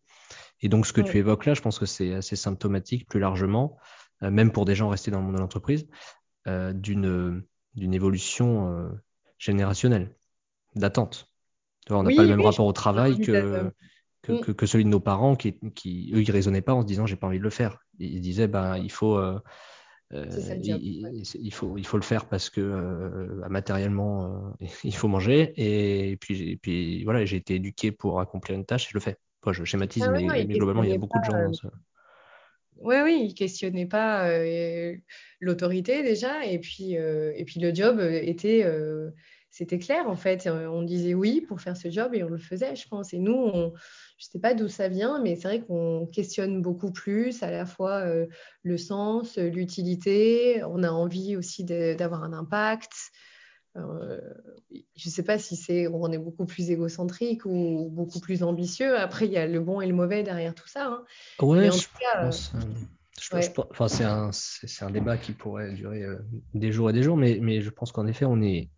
Et donc, ce que tu évoques là, je pense que c'est assez symptomatique plus largement, euh, même pour des gens restés dans le monde de l'entreprise, euh, d'une d'une évolution euh, générationnelle, d'attente. On n'a pas le même oui, rapport au travail que, que, Mm. que, que celui de nos parents qui, qui, eux, ils raisonnaient pas en se disant j'ai pas envie de le faire. Ils disaient ben, il faut, euh, euh, ça il, il- il faut, il faut le faire parce que euh, matériellement, euh, <laughs> il faut manger. Et puis, et puis voilà, j'ai été éduqué pour accomplir une tâche et je le fais. Moi, je schématise, Ah mais, globalement, il y a beaucoup de gens dans ce. Oui, oui, il questionnait pas l'autorité déjà, et puis, et puis le job était, c'était clair en fait. Euh, On disait oui pour faire ce job et on le faisait, je pense. Et nous, on, je sais pas d'où ça vient, mais c'est vrai qu'on questionne beaucoup plus à la fois euh, le sens, l'utilité. On a envie aussi d'avoir un impact. Euh, je sais pas si c'est, on est beaucoup plus égocentrique ou beaucoup plus ambitieux. Après, il y a le bon et le mauvais derrière tout ça, hein. En je tout cas, pense. euh, je- ouais. pense- enfin, c'est un, débat qui pourrait durer des jours et des jours, mais, mais je pense qu'en effet, on est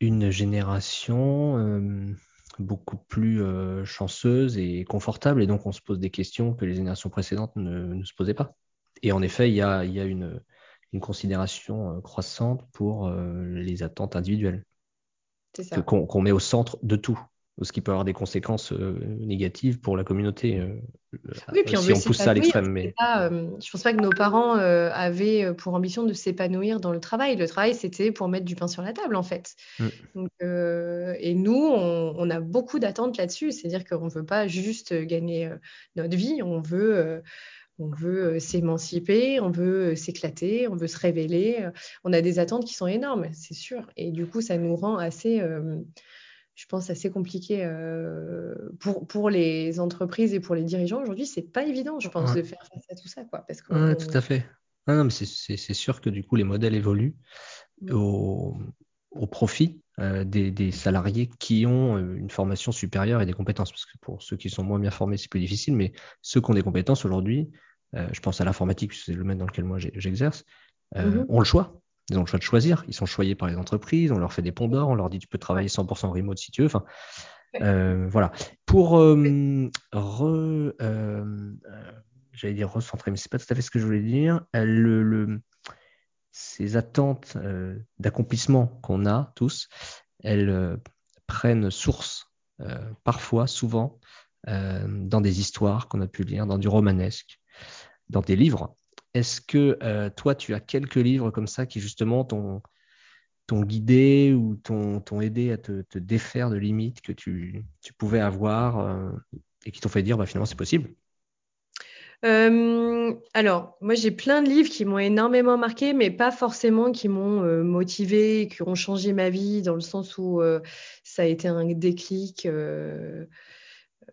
une génération euh, beaucoup plus euh, chanceuse et confortable, et donc on se pose des questions que les générations précédentes ne, ne se posaient pas. Et en effet, il y a, il y a une, une considération croissante pour euh, les attentes individuelles, qu'on met au centre de tout, ce qui peut avoir des conséquences euh, négatives pour la communauté, euh, Oui, puis on si on pousse ça à l'extrême. Mais euh, je pense pas que nos parents avaient pour ambition de s'épanouir dans le travail. Le travail, c'était pour mettre du pain sur la table, en fait. Mm. Donc, euh, et nous, on, on a beaucoup d'attentes là-dessus. C'est-à-dire qu'on ne veut pas juste gagner notre vie, on veut, euh, on veut s'émanciper, on veut s'éclater, on veut se révéler. On a des attentes qui sont énormes, c'est sûr. Et du coup, ça nous rend assez, euh, je pense, assez compliqué euh, pour, pour les entreprises et pour les dirigeants. Aujourd'hui, c'est pas évident, je pense, ouais, de faire face à tout ça, quoi. Parce ouais, tout à fait. Ah non, mais c'est sûr que du coup, les modèles évoluent. au, au profit euh, des, des salariés qui ont euh, une formation supérieure et des compétences. Parce que pour ceux qui sont moins bien formés, c'est plus difficile, mais ceux qui ont des compétences aujourd'hui, euh, je pense à l'informatique, c'est le domaine dans lequel moi j'exerce, Mhm. ont le choix. Ils ont le choix de choisir. Ils sont choyés par les entreprises. On leur fait des ponts d'or. On leur dit tu peux travailler 100% remote si tu veux. Enfin, euh, voilà. Pour euh, re, euh, j'allais dire recentrer, mais c'est pas tout à fait ce que je voulais dire. Le, le, ces attentes d'accomplissement qu'on a tous, elles prennent source parfois, souvent, dans des histoires qu'on a pu lire, dans du romanesque, dans des livres. Est-ce que euh, toi, tu as quelques livres comme ça qui justement t'ont guidé ou t'ont aidé à te, défaire de limites que tu, pouvais avoir euh, et qui t'ont fait dire bah, finalement c'est possible? Alors, moi, j'ai plein de livres qui m'ont énormément marqué, mais pas forcément qui m'ont euh, motivé, qui ont changé ma vie, dans le sens où ça a été un déclic.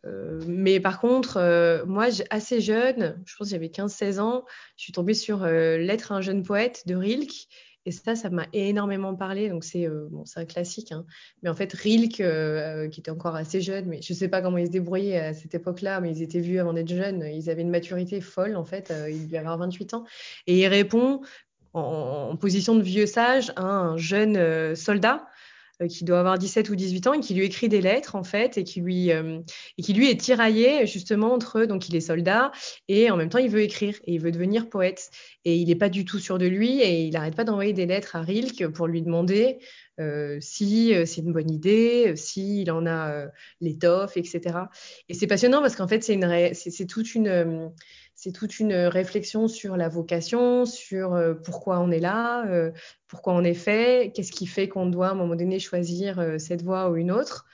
Euh, mais par contre, euh, moi, assez jeune, je pense que j'avais 15-16 ans, je suis tombée sur euh, L'être à un jeune poète de Rilke. Et ça, ça m'a énormément parlé. Donc, c'est euh, bon, un classique. hein. Mais en fait, Rilke, qui était encore assez jeune, mais je ne sais pas comment ils se débrouillaient à cette époque-là, mais ils étaient vus avant d'être jeunes. Ils avaient une maturité folle, en fait. Euh, il devait avoir 28 ans. Et il répond en, position de vieux sage à un jeune soldat qui doit avoir 17 ou 18 ans et qui lui écrit des lettres en fait et qui lui et qui lui est tiraillé justement entre donc il est soldat et en même temps il veut écrire et il veut devenir poète et il n'est pas du tout sûr de lui et il n'arrête pas d'envoyer des lettres à Rilke pour lui demander euh, si c'est une bonne idée, s'il en a l'étoffe, etc. Et c'est passionnant parce qu'en fait, c'est, c'est, toute une, c'est toute une réflexion sur la vocation, sur euh, pourquoi on est là, euh, pourquoi on est fait, qu'est-ce qui fait qu'on doit à un moment donné choisir euh, cette voie ou une autre.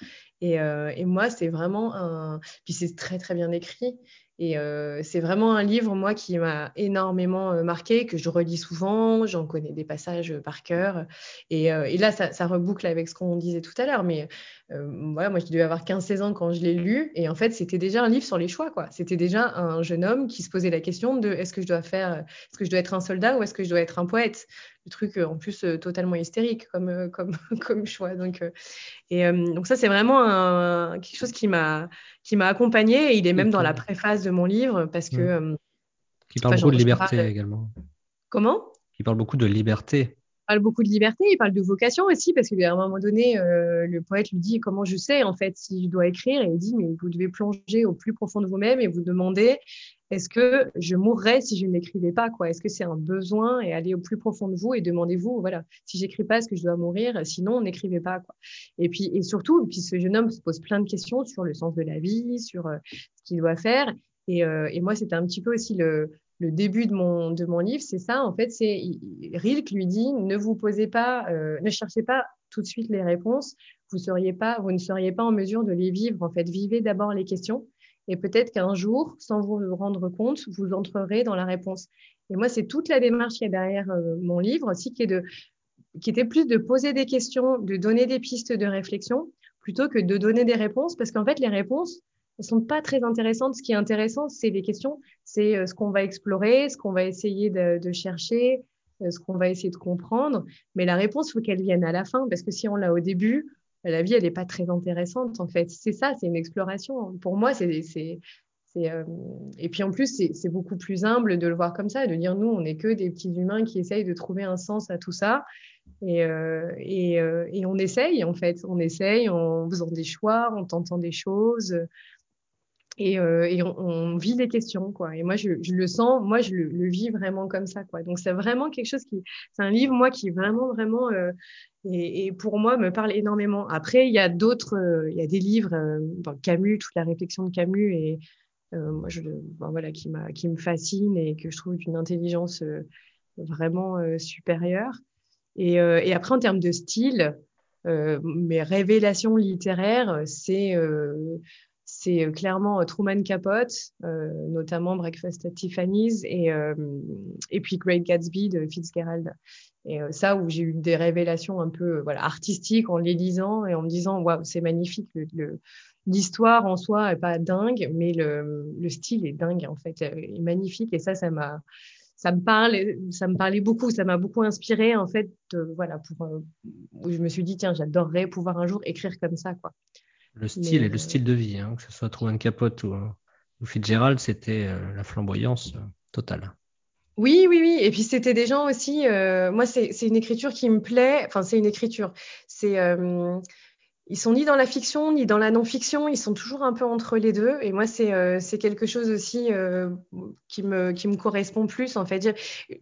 Et moi, c'est vraiment un. Puis c'est très très bien écrit. Et euh, c'est vraiment un livre, moi, qui m'a énormément euh, marqué, que je relis souvent, j'en connais des passages par cœur. Et, euh, là, ça, reboucle avec ce qu'on disait tout à l'heure. Mais voilà, moi, je devais avoir 15-16 ans quand je l'ai lu. Et en fait, c'était déjà un livre sur les choix, quoi. C'était déjà un jeune homme qui se posait la question de est-ce que je dois faire, est-ce que je dois être un soldat ou est-ce que je dois être un poète? Le truc, en plus, totalement hystérique comme, <laughs> choix. Donc, et donc ça, c'est vraiment quelque chose qui m'a qui m'a accompagné. Et il est même dans la préface de mon livre parce que. Mmh. qui parle beaucoup de liberté également. Comment? Qui parle beaucoup de liberté. Parle beaucoup de liberté, il parle de vocation aussi, parce qu'à un moment donné, euh, le poète lui dit comment je sais en fait si je dois écrire, et il dit mais vous devez plonger au plus profond de vous-même et vous demander est-ce que je mourrais si je n'écrivais pas quoi? Est-ce que c'est un besoin et aller au plus profond de vous et demandez-vous voilà si j'écris pas est-ce que je dois mourir? Sinon n'écrivez pas quoi. Et puis et surtout puis ce jeune homme se pose plein de questions sur le sens de la vie, sur euh, ce qu'il doit faire. Et, euh, et moi c'était un petit peu aussi le le début de mon, de mon livre, c'est ça. En fait, c'est Rilke lui dit ne vous posez pas, euh, ne cherchez pas tout de suite les réponses. Vous seriez pas, vous ne seriez pas en mesure de les vivre. En fait, vivez d'abord les questions et peut-être qu'un jour, sans vous rendre compte, vous entrerez dans la réponse. Et moi, c'est toute la démarche qui est derrière euh, mon livre aussi, qui était plus de poser des questions, de donner des pistes de réflexion, plutôt que de donner des réponses, parce qu'en fait, les réponses, elles sont pas très intéressantes. Ce qui est intéressant, c'est les questions, c'est euh, ce qu'on va explorer, ce qu'on va essayer de, chercher, euh, ce qu'on va essayer de comprendre. Mais la réponse, faut qu'elle vienne à la fin, parce que si on l'a au début, la vie, elle n'est pas très intéressante en fait. C'est ça, c'est une exploration. Pour moi, c'est euh... et puis en plus, c'est beaucoup plus humble de le voir comme ça, de dire nous, on n'est que des petits humains qui essayent de trouver un sens à tout ça. Et, euh, et, et, on essaye en fait, on essaye en faisant des choix, en tentant des choses et, euh, on, vit des questions quoi. Et moi je, le sens moi je le, vis vraiment comme ça quoi. Donc c'est vraiment quelque chose qui c'est un livre moi qui vraiment vraiment euh, et, pour moi me parle énormément. Après il y a d'autres euh, il y a des livres euh, Camus toute la réflexion de Camus et moi ben, voilà qui qui me fascine et que je trouve d'une intelligence vraiment supérieure. Et après en termes de style mes révélations littéraires c'est c'est euh, clairement euh, Truman Capote, euh, notamment Breakfast at Tiffany's et, et puis Great Gatsby de Fitzgerald. Et ça, où j'ai eu des révélations un peu voilà, artistiques en les lisant et en me disant, waouh, c'est magnifique. L'histoire en soi est pas dingue, mais le, le style est dingue, en fait, est magnifique. Et ça, ça m'a, ça me parle, ça me parlait beaucoup, ça m'a beaucoup inspiré, en fait, voilà, pour, où je me suis dit, tiens, j'adorerais pouvoir un jour écrire comme ça, quoi. Le style et le style de vie, hein, que ce soit Truman Capote ou, ou Fitzgerald, c'était euh, la flamboyance euh, totale. Oui, oui, oui. Et puis c'était des gens aussi. Euh, moi, c'est une écriture qui me plaît. Enfin, c'est une écriture. C'est ils sont ni dans la fiction ni dans la non-fiction, ils sont toujours un peu entre les deux. Et moi, c'est euh, quelque chose aussi euh, qui, me, qui me correspond plus. En fait,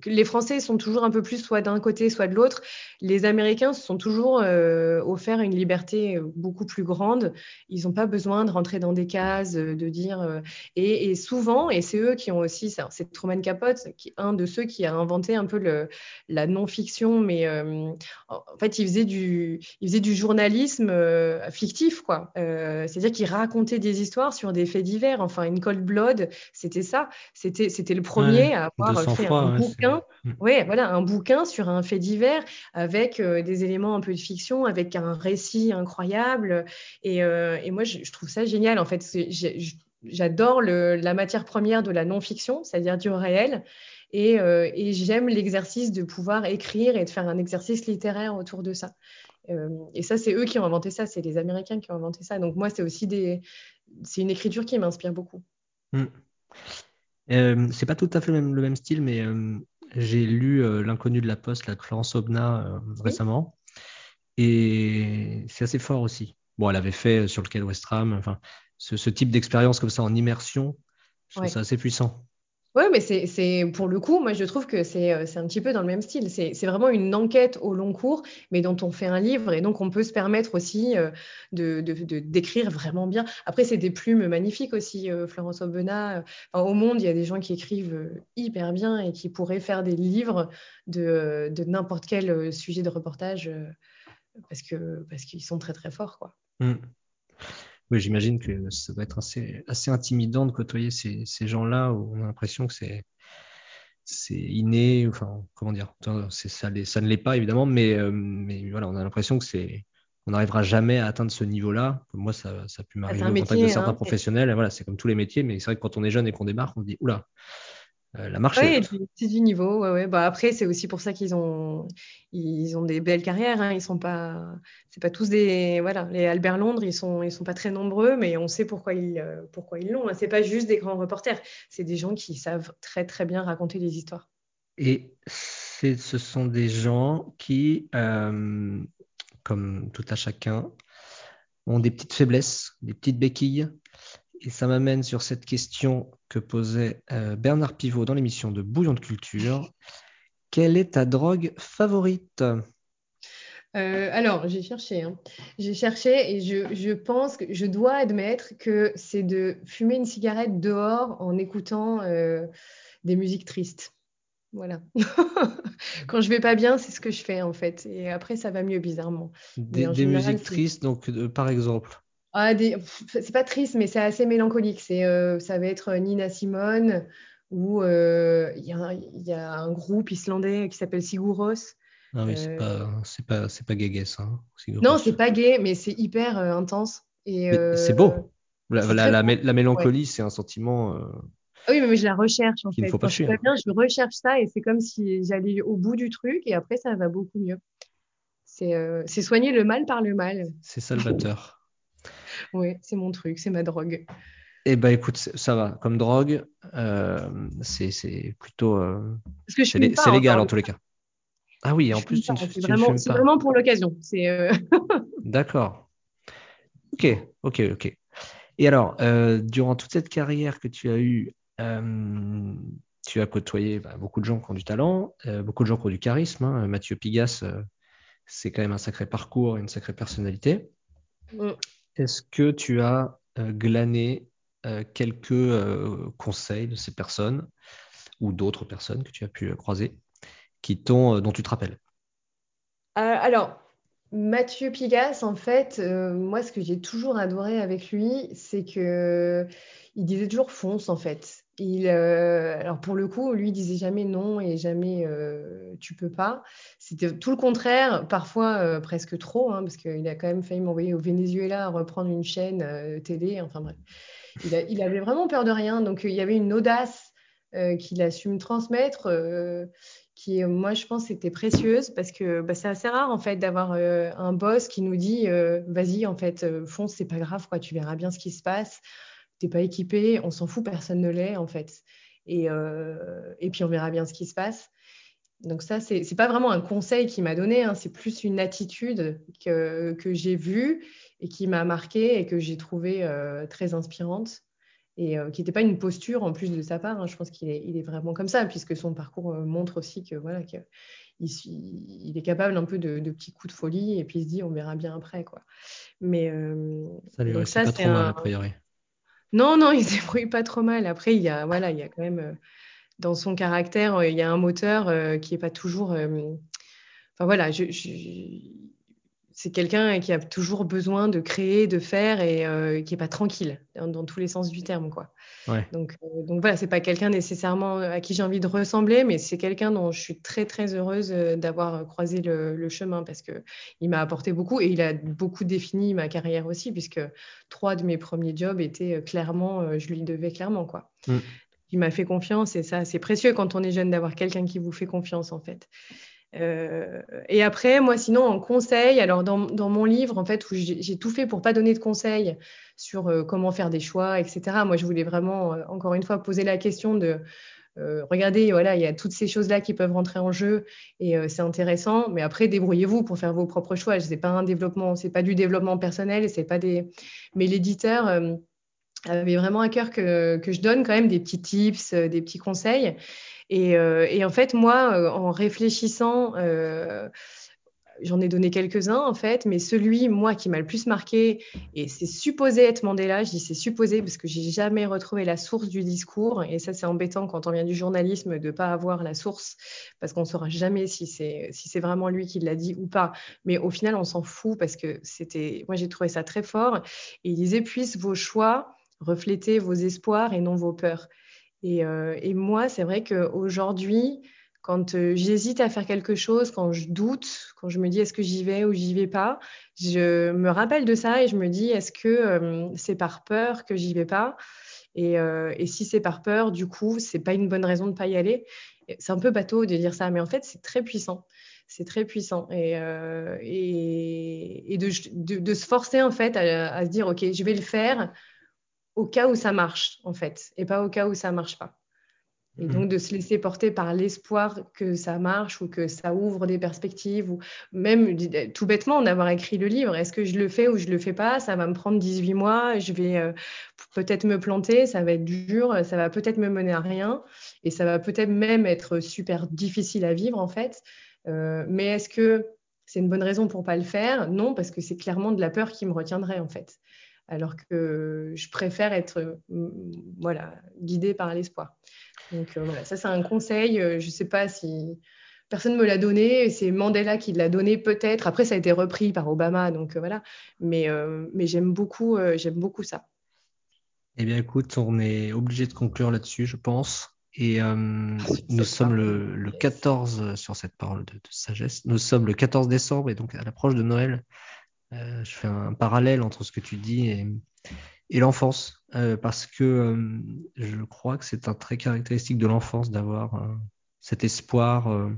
les Français sont toujours un peu plus soit d'un côté, soit de l'autre. Les Américains se sont toujours euh, offert une liberté beaucoup plus grande. Ils n'ont pas besoin de rentrer dans des cases, de dire. Euh, et, souvent, et c'est eux qui ont aussi, c'est Truman Capote, qui un de ceux qui a inventé un peu la non-fiction, mais euh, en fait, il faisait du, il faisait du journalisme euh, fictif, quoi. Euh, c'est-à-dire qu'il racontait des histoires sur des faits divers. Enfin, une Cold Blood, c'était ça. C'était, c'était le premier à avoir fait un bouquin. Ouais, voilà, un bouquin sur un fait divers avec euh, des éléments un peu de fiction, avec un récit incroyable. Et, et moi, je, je, trouve ça génial. En fait, j'adore la matière première de la non-fiction, c'est-à-dire du réel. Et, euh, et j'aime l'exercice de pouvoir écrire et de faire un exercice littéraire autour de ça. Euh, et ça, c'est eux qui ont inventé ça, c'est les Américains qui ont inventé ça. Donc moi, c'est aussi des, c'est une écriture qui m'inspire beaucoup. Hmm. Euh, c'est pas tout à fait le même, le même style, mais euh, j'ai lu euh, L'inconnu de la poste, la Florence Aubenas récemment. Et c'est assez fort aussi. Bon, elle avait fait sur lequel West Ham, enfin, ce, type d'expérience comme ça en immersion, je trouve ça assez puissant. Oui, mais c'est pour le coup, moi je trouve que c'est un petit peu dans le même style. C'est vraiment une enquête au long cours, mais dont on fait un livre et donc on peut se permettre aussi de d'écrire vraiment bien. Après, c'est des plumes magnifiques aussi, Florence Aubenas. au monde, il y a des gens qui écrivent hyper bien et qui pourraient faire des livres de, n'importe quel sujet de reportage parce qu'ils sont très très forts, quoi. Mmh. Oui, j'imagine que ça doit être assez, assez intimidant de côtoyer ces, ces gens-là où on a l'impression que c'est c'est inné, enfin, comment dire, ça, ça ne l'est pas évidemment, mais, euh, mais voilà, on a l'impression que c'est, on n'arrivera jamais à atteindre ce niveau-là. Moi, ça, ça a pu m'arriver au contact de certains hein, professionnels. Et voilà, c'est comme tous les métiers, mais c'est vrai que quand on est jeune et qu'on démarque, on se dit, oula, la marche. Oui, c'est du niveau. Ouais, ouais. Bah, après, c'est aussi pour ça qu'ils ont, ils ont des belles carrières. Hein. Ils sont pas, c'est pas tous des, voilà, les Albert Londres, ils sont, ils sont pas très nombreux, mais on sait pourquoi ils, euh, pourquoi ils l'ont. Hein. C'est pas juste des grands reporters. C'est des gens qui savent très très bien raconter des histoires. Et ce sont des gens qui, euh, comme tout à chacun, ont des petites faiblesses, des petites béquilles, et ça m'amène sur cette question que posait euh, Bernard Pivot dans l'émission de Bouillon de Culture. Quelle est ta drogue favorite? Euh, alors, j'ai cherché. Hein. J'ai cherché et je, pense que je dois admettre que c'est de fumer une cigarette dehors en écoutant euh, des musiques tristes. Voilà. <laughs> Quand je vais pas bien, c'est ce que je fais en fait. Et après, ça va mieux bizarrement. Des, musiques tristes, donc par exemple? Ah, c'est pas triste, mais c'est assez mélancolique. C'est, euh, ça va être Nina Simone ou euh, il y, a un groupe islandais qui s'appelle Siguros. Ah oui, c'est pas, euh, c'est pas, c'est pas gay, ça. Hein, non, c'est pas gay, mais c'est hyper intense. Et c'est beau. La, mélancolie, c'est un sentiment. Ah oui, mais je la recherche en fait. Quand je bien, je recherche ça et c'est comme si j'allais au bout du truc et après ça va beaucoup mieux. C'est, c'est soigner le mal par le mal. C'est salvateur. <laughs> Oui, c'est mon truc, c'est ma drogue. Eh ben écoute, ça va. Comme drogue, euh, c'est plutôt. Euh, c'est légal en tous les cas. Ah oui, en plus, tu C'est vraiment, vraiment, pour l'occasion. Euh, <laughs> D'accord. Ok, ok, ok. Et alors, durant toute cette carrière que tu as eue, tu as côtoyé bah, beaucoup de gens qui ont du talent, beaucoup de gens qui ont du charisme. Hein. Mathieu Pigas, c'est quand même un sacré parcours, une sacrée personnalité. Mm. Est-ce que tu as euh, glané euh, quelques euh, conseils de ces personnes ou d'autres personnes que tu as pu croiser qui dont tu te rappelles? Alors, Mathieu Pigas, en fait, moi, ce que j'ai toujours adoré avec lui, c'est que il disait toujours fonce, en fait. Il, alors pour le coup, lui il disait jamais non et jamais tu peux pas. C'était tout le contraire, parfois presque trop, hein, parce qu'il a quand même failli m'envoyer au Venezuela reprendre une chaîne télé. Enfin bref, il, avait vraiment peur de rien. Donc il y avait une audace qu'il a su me transmettre, qui moi je pense était précieuse parce que bah, c'est assez rare en fait d'avoir un boss qui nous dit vas-y en fait fonce, c'est pas grave quoi, tu verras bien ce qui se passe t'es pas équipé, on s'en fout, personne ne l'est en fait. Et, euh, et, puis on verra bien ce qui se passe. Donc ça, c'est n'est pas vraiment un conseil qu'il m'a donné, hein, c'est plus une attitude que, que j'ai vue et qui m'a marqué et que j'ai trouvé euh, très inspirante et euh, qui n'était pas une posture en plus de sa part. Hein. Je pense qu'il est, il est, vraiment comme ça, puisque son parcours montre aussi que voilà qu'il il est capable un peu de, petits coups de folie et puis il se dit on verra bien après quoi. Mais ça lui ça, pas trop mal a priori. Non, non, il se <laughs> débrouille pas trop mal. Après, il y a, voilà, il y a quand même, euh, dans son caractère, euh, il y a un moteur euh, qui est pas toujours. Enfin voilà, je, c'est quelqu'un qui a toujours besoin de créer, de faire et euh, qui est pas tranquille dans, tous les sens du terme, quoi. Donc, euh, donc voilà, c'est pas quelqu'un nécessairement à qui j'ai envie de ressembler, mais c'est quelqu'un dont je suis très très heureuse euh, d'avoir croisé le, chemin parce que il m'a apporté beaucoup et il a beaucoup défini ma carrière aussi, puisque trois de mes premiers jobs étaient clairement, je lui devais clairement, quoi. Mm. Il m'a fait confiance et ça, c'est précieux quand on est jeune d'avoir quelqu'un qui vous fait confiance, en fait. Euh, et après, moi, sinon, en conseil, alors dans, mon livre, en fait, où j'ai tout fait pour pas donner de conseils sur euh, comment faire des choix, etc. Moi, je voulais vraiment, euh, encore une fois, poser la question de regardez, voilà, il y a toutes ces choses-là qui peuvent rentrer en jeu et c'est intéressant. Mais après, débrouillez-vous pour faire vos propres choix. C'est pas un développement, c'est pas du développement personnel, c'est pas des. Mais l'éditeur avait vraiment à cœur que, je donne quand même des petits tips, des petits conseils. Et, et en fait, moi, en réfléchissant J'en ai donné quelques-uns en fait, mais celui, moi, qui m'a le plus marqué, et c'est supposé être Mandela, je dis c'est supposé parce que j'ai jamais retrouvé la source du discours, et ça c'est embêtant quand on vient du journalisme de pas avoir la source, parce qu'on saura jamais si c'est si vraiment lui qui l'a dit ou pas. Mais au final, on s'en fout parce que c'était, moi j'ai trouvé ça très fort. Et il disait puissent vos choix refléter vos espoirs et non vos peurs. Et, euh, et moi, c'est vrai qu'aujourd'hui, quand euh, j'hésite à faire quelque chose, quand je doute, quand je me dis est-ce que j'y vais ou j'y vais pas, je me rappelle de ça et je me dis est-ce que euh, c'est par peur que j'y vais pas? Et, si c'est par peur, du coup, c'est pas une bonne raison de pas y aller. C'est un peu bateau de dire ça, mais en fait, c'est très puissant. C'est très puissant et, de, se forcer en fait à se dire ok, je vais le faire au cas où ça marche en fait, et pas au cas où ça marche pas. Et donc mm. de se laisser porter par l'espoir que ça marche ou que ça ouvre des perspectives ou même tout bêtement d'avoir écrit le livre. Est-ce que je le fais ou je le fais pas? Ça va me prendre 18 mois, je vais euh, peut-être me planter, ça va être dur, ça va peut-être me mener à rien et ça va peut-être même être super difficile à vivre en fait. Euh, mais est-ce que c'est une bonne raison pour pas le faire? Non, parce que c'est clairement de la peur qui me retiendrait en fait. Alors que je préfère être voilà, guidée par l'espoir. Donc euh, voilà, ça c'est un conseil. Euh, je ne sais pas si personne ne me l'a donné. C'est Mandela qui l'a donné peut-être. Après, ça a été repris par Obama, donc euh, voilà. Mais, mais j'aime beaucoup, j'aime beaucoup ça. Eh bien, écoute, on est obligé de conclure là-dessus, je pense. Et nous sommes le, 14 sur cette parole de, sagesse. Nous sommes le 14 décembre et donc à l'approche de Noël. Je fais un parallèle entre ce que tu dis et, et l'enfance, euh, parce que euh, je crois que c'est un trait caractéristique de l'enfance d'avoir euh, cet espoir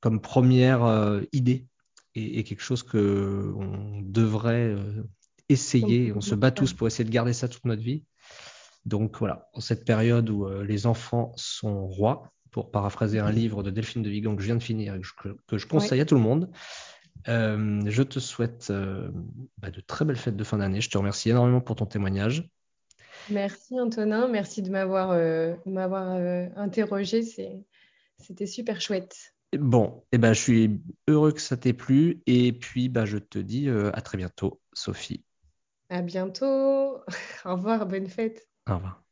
comme première idée et, quelque chose que on devrait essayer. On se bat tous pour essayer de garder ça toute notre vie. Donc voilà, en cette période où les enfants sont rois, pour paraphraser un livre de Delphine de Vigan que je viens de finir et que je, conseille à tout le monde, euh, je te souhaite euh, bah, de très belles fêtes de fin d'année. Je te remercie énormément pour ton témoignage. Merci Antonin, merci de m'avoir euh, interrogé. C'était super chouette. Bon, et eh ben, je suis heureux que ça t'ait plu. Et puis, bah, je te dis à très bientôt, Sophie. À bientôt. <laughs> Au revoir, bonne fête. Au revoir.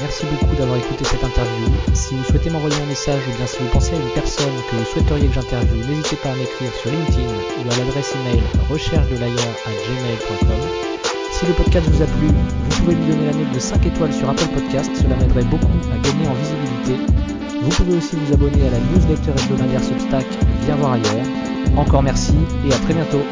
Merci beaucoup d'avoir écouté cette interview. Si vous souhaitez m'envoyer un message ou bien si vous pensez à une personne que vous souhaiteriez que j'interviewe, n'hésitez pas à m'écrire sur LinkedIn ou à l'adresse email recherche de. Si le podcast vous a plu, vous pouvez lui donner la note de 5 étoiles sur Apple Podcast, cela m'aiderait beaucoup à gagner en visibilité. Vous pouvez aussi vous abonner à la newsletter hebdomadaire Substack Viens voir ailleurs. Encore merci et à très bientôt.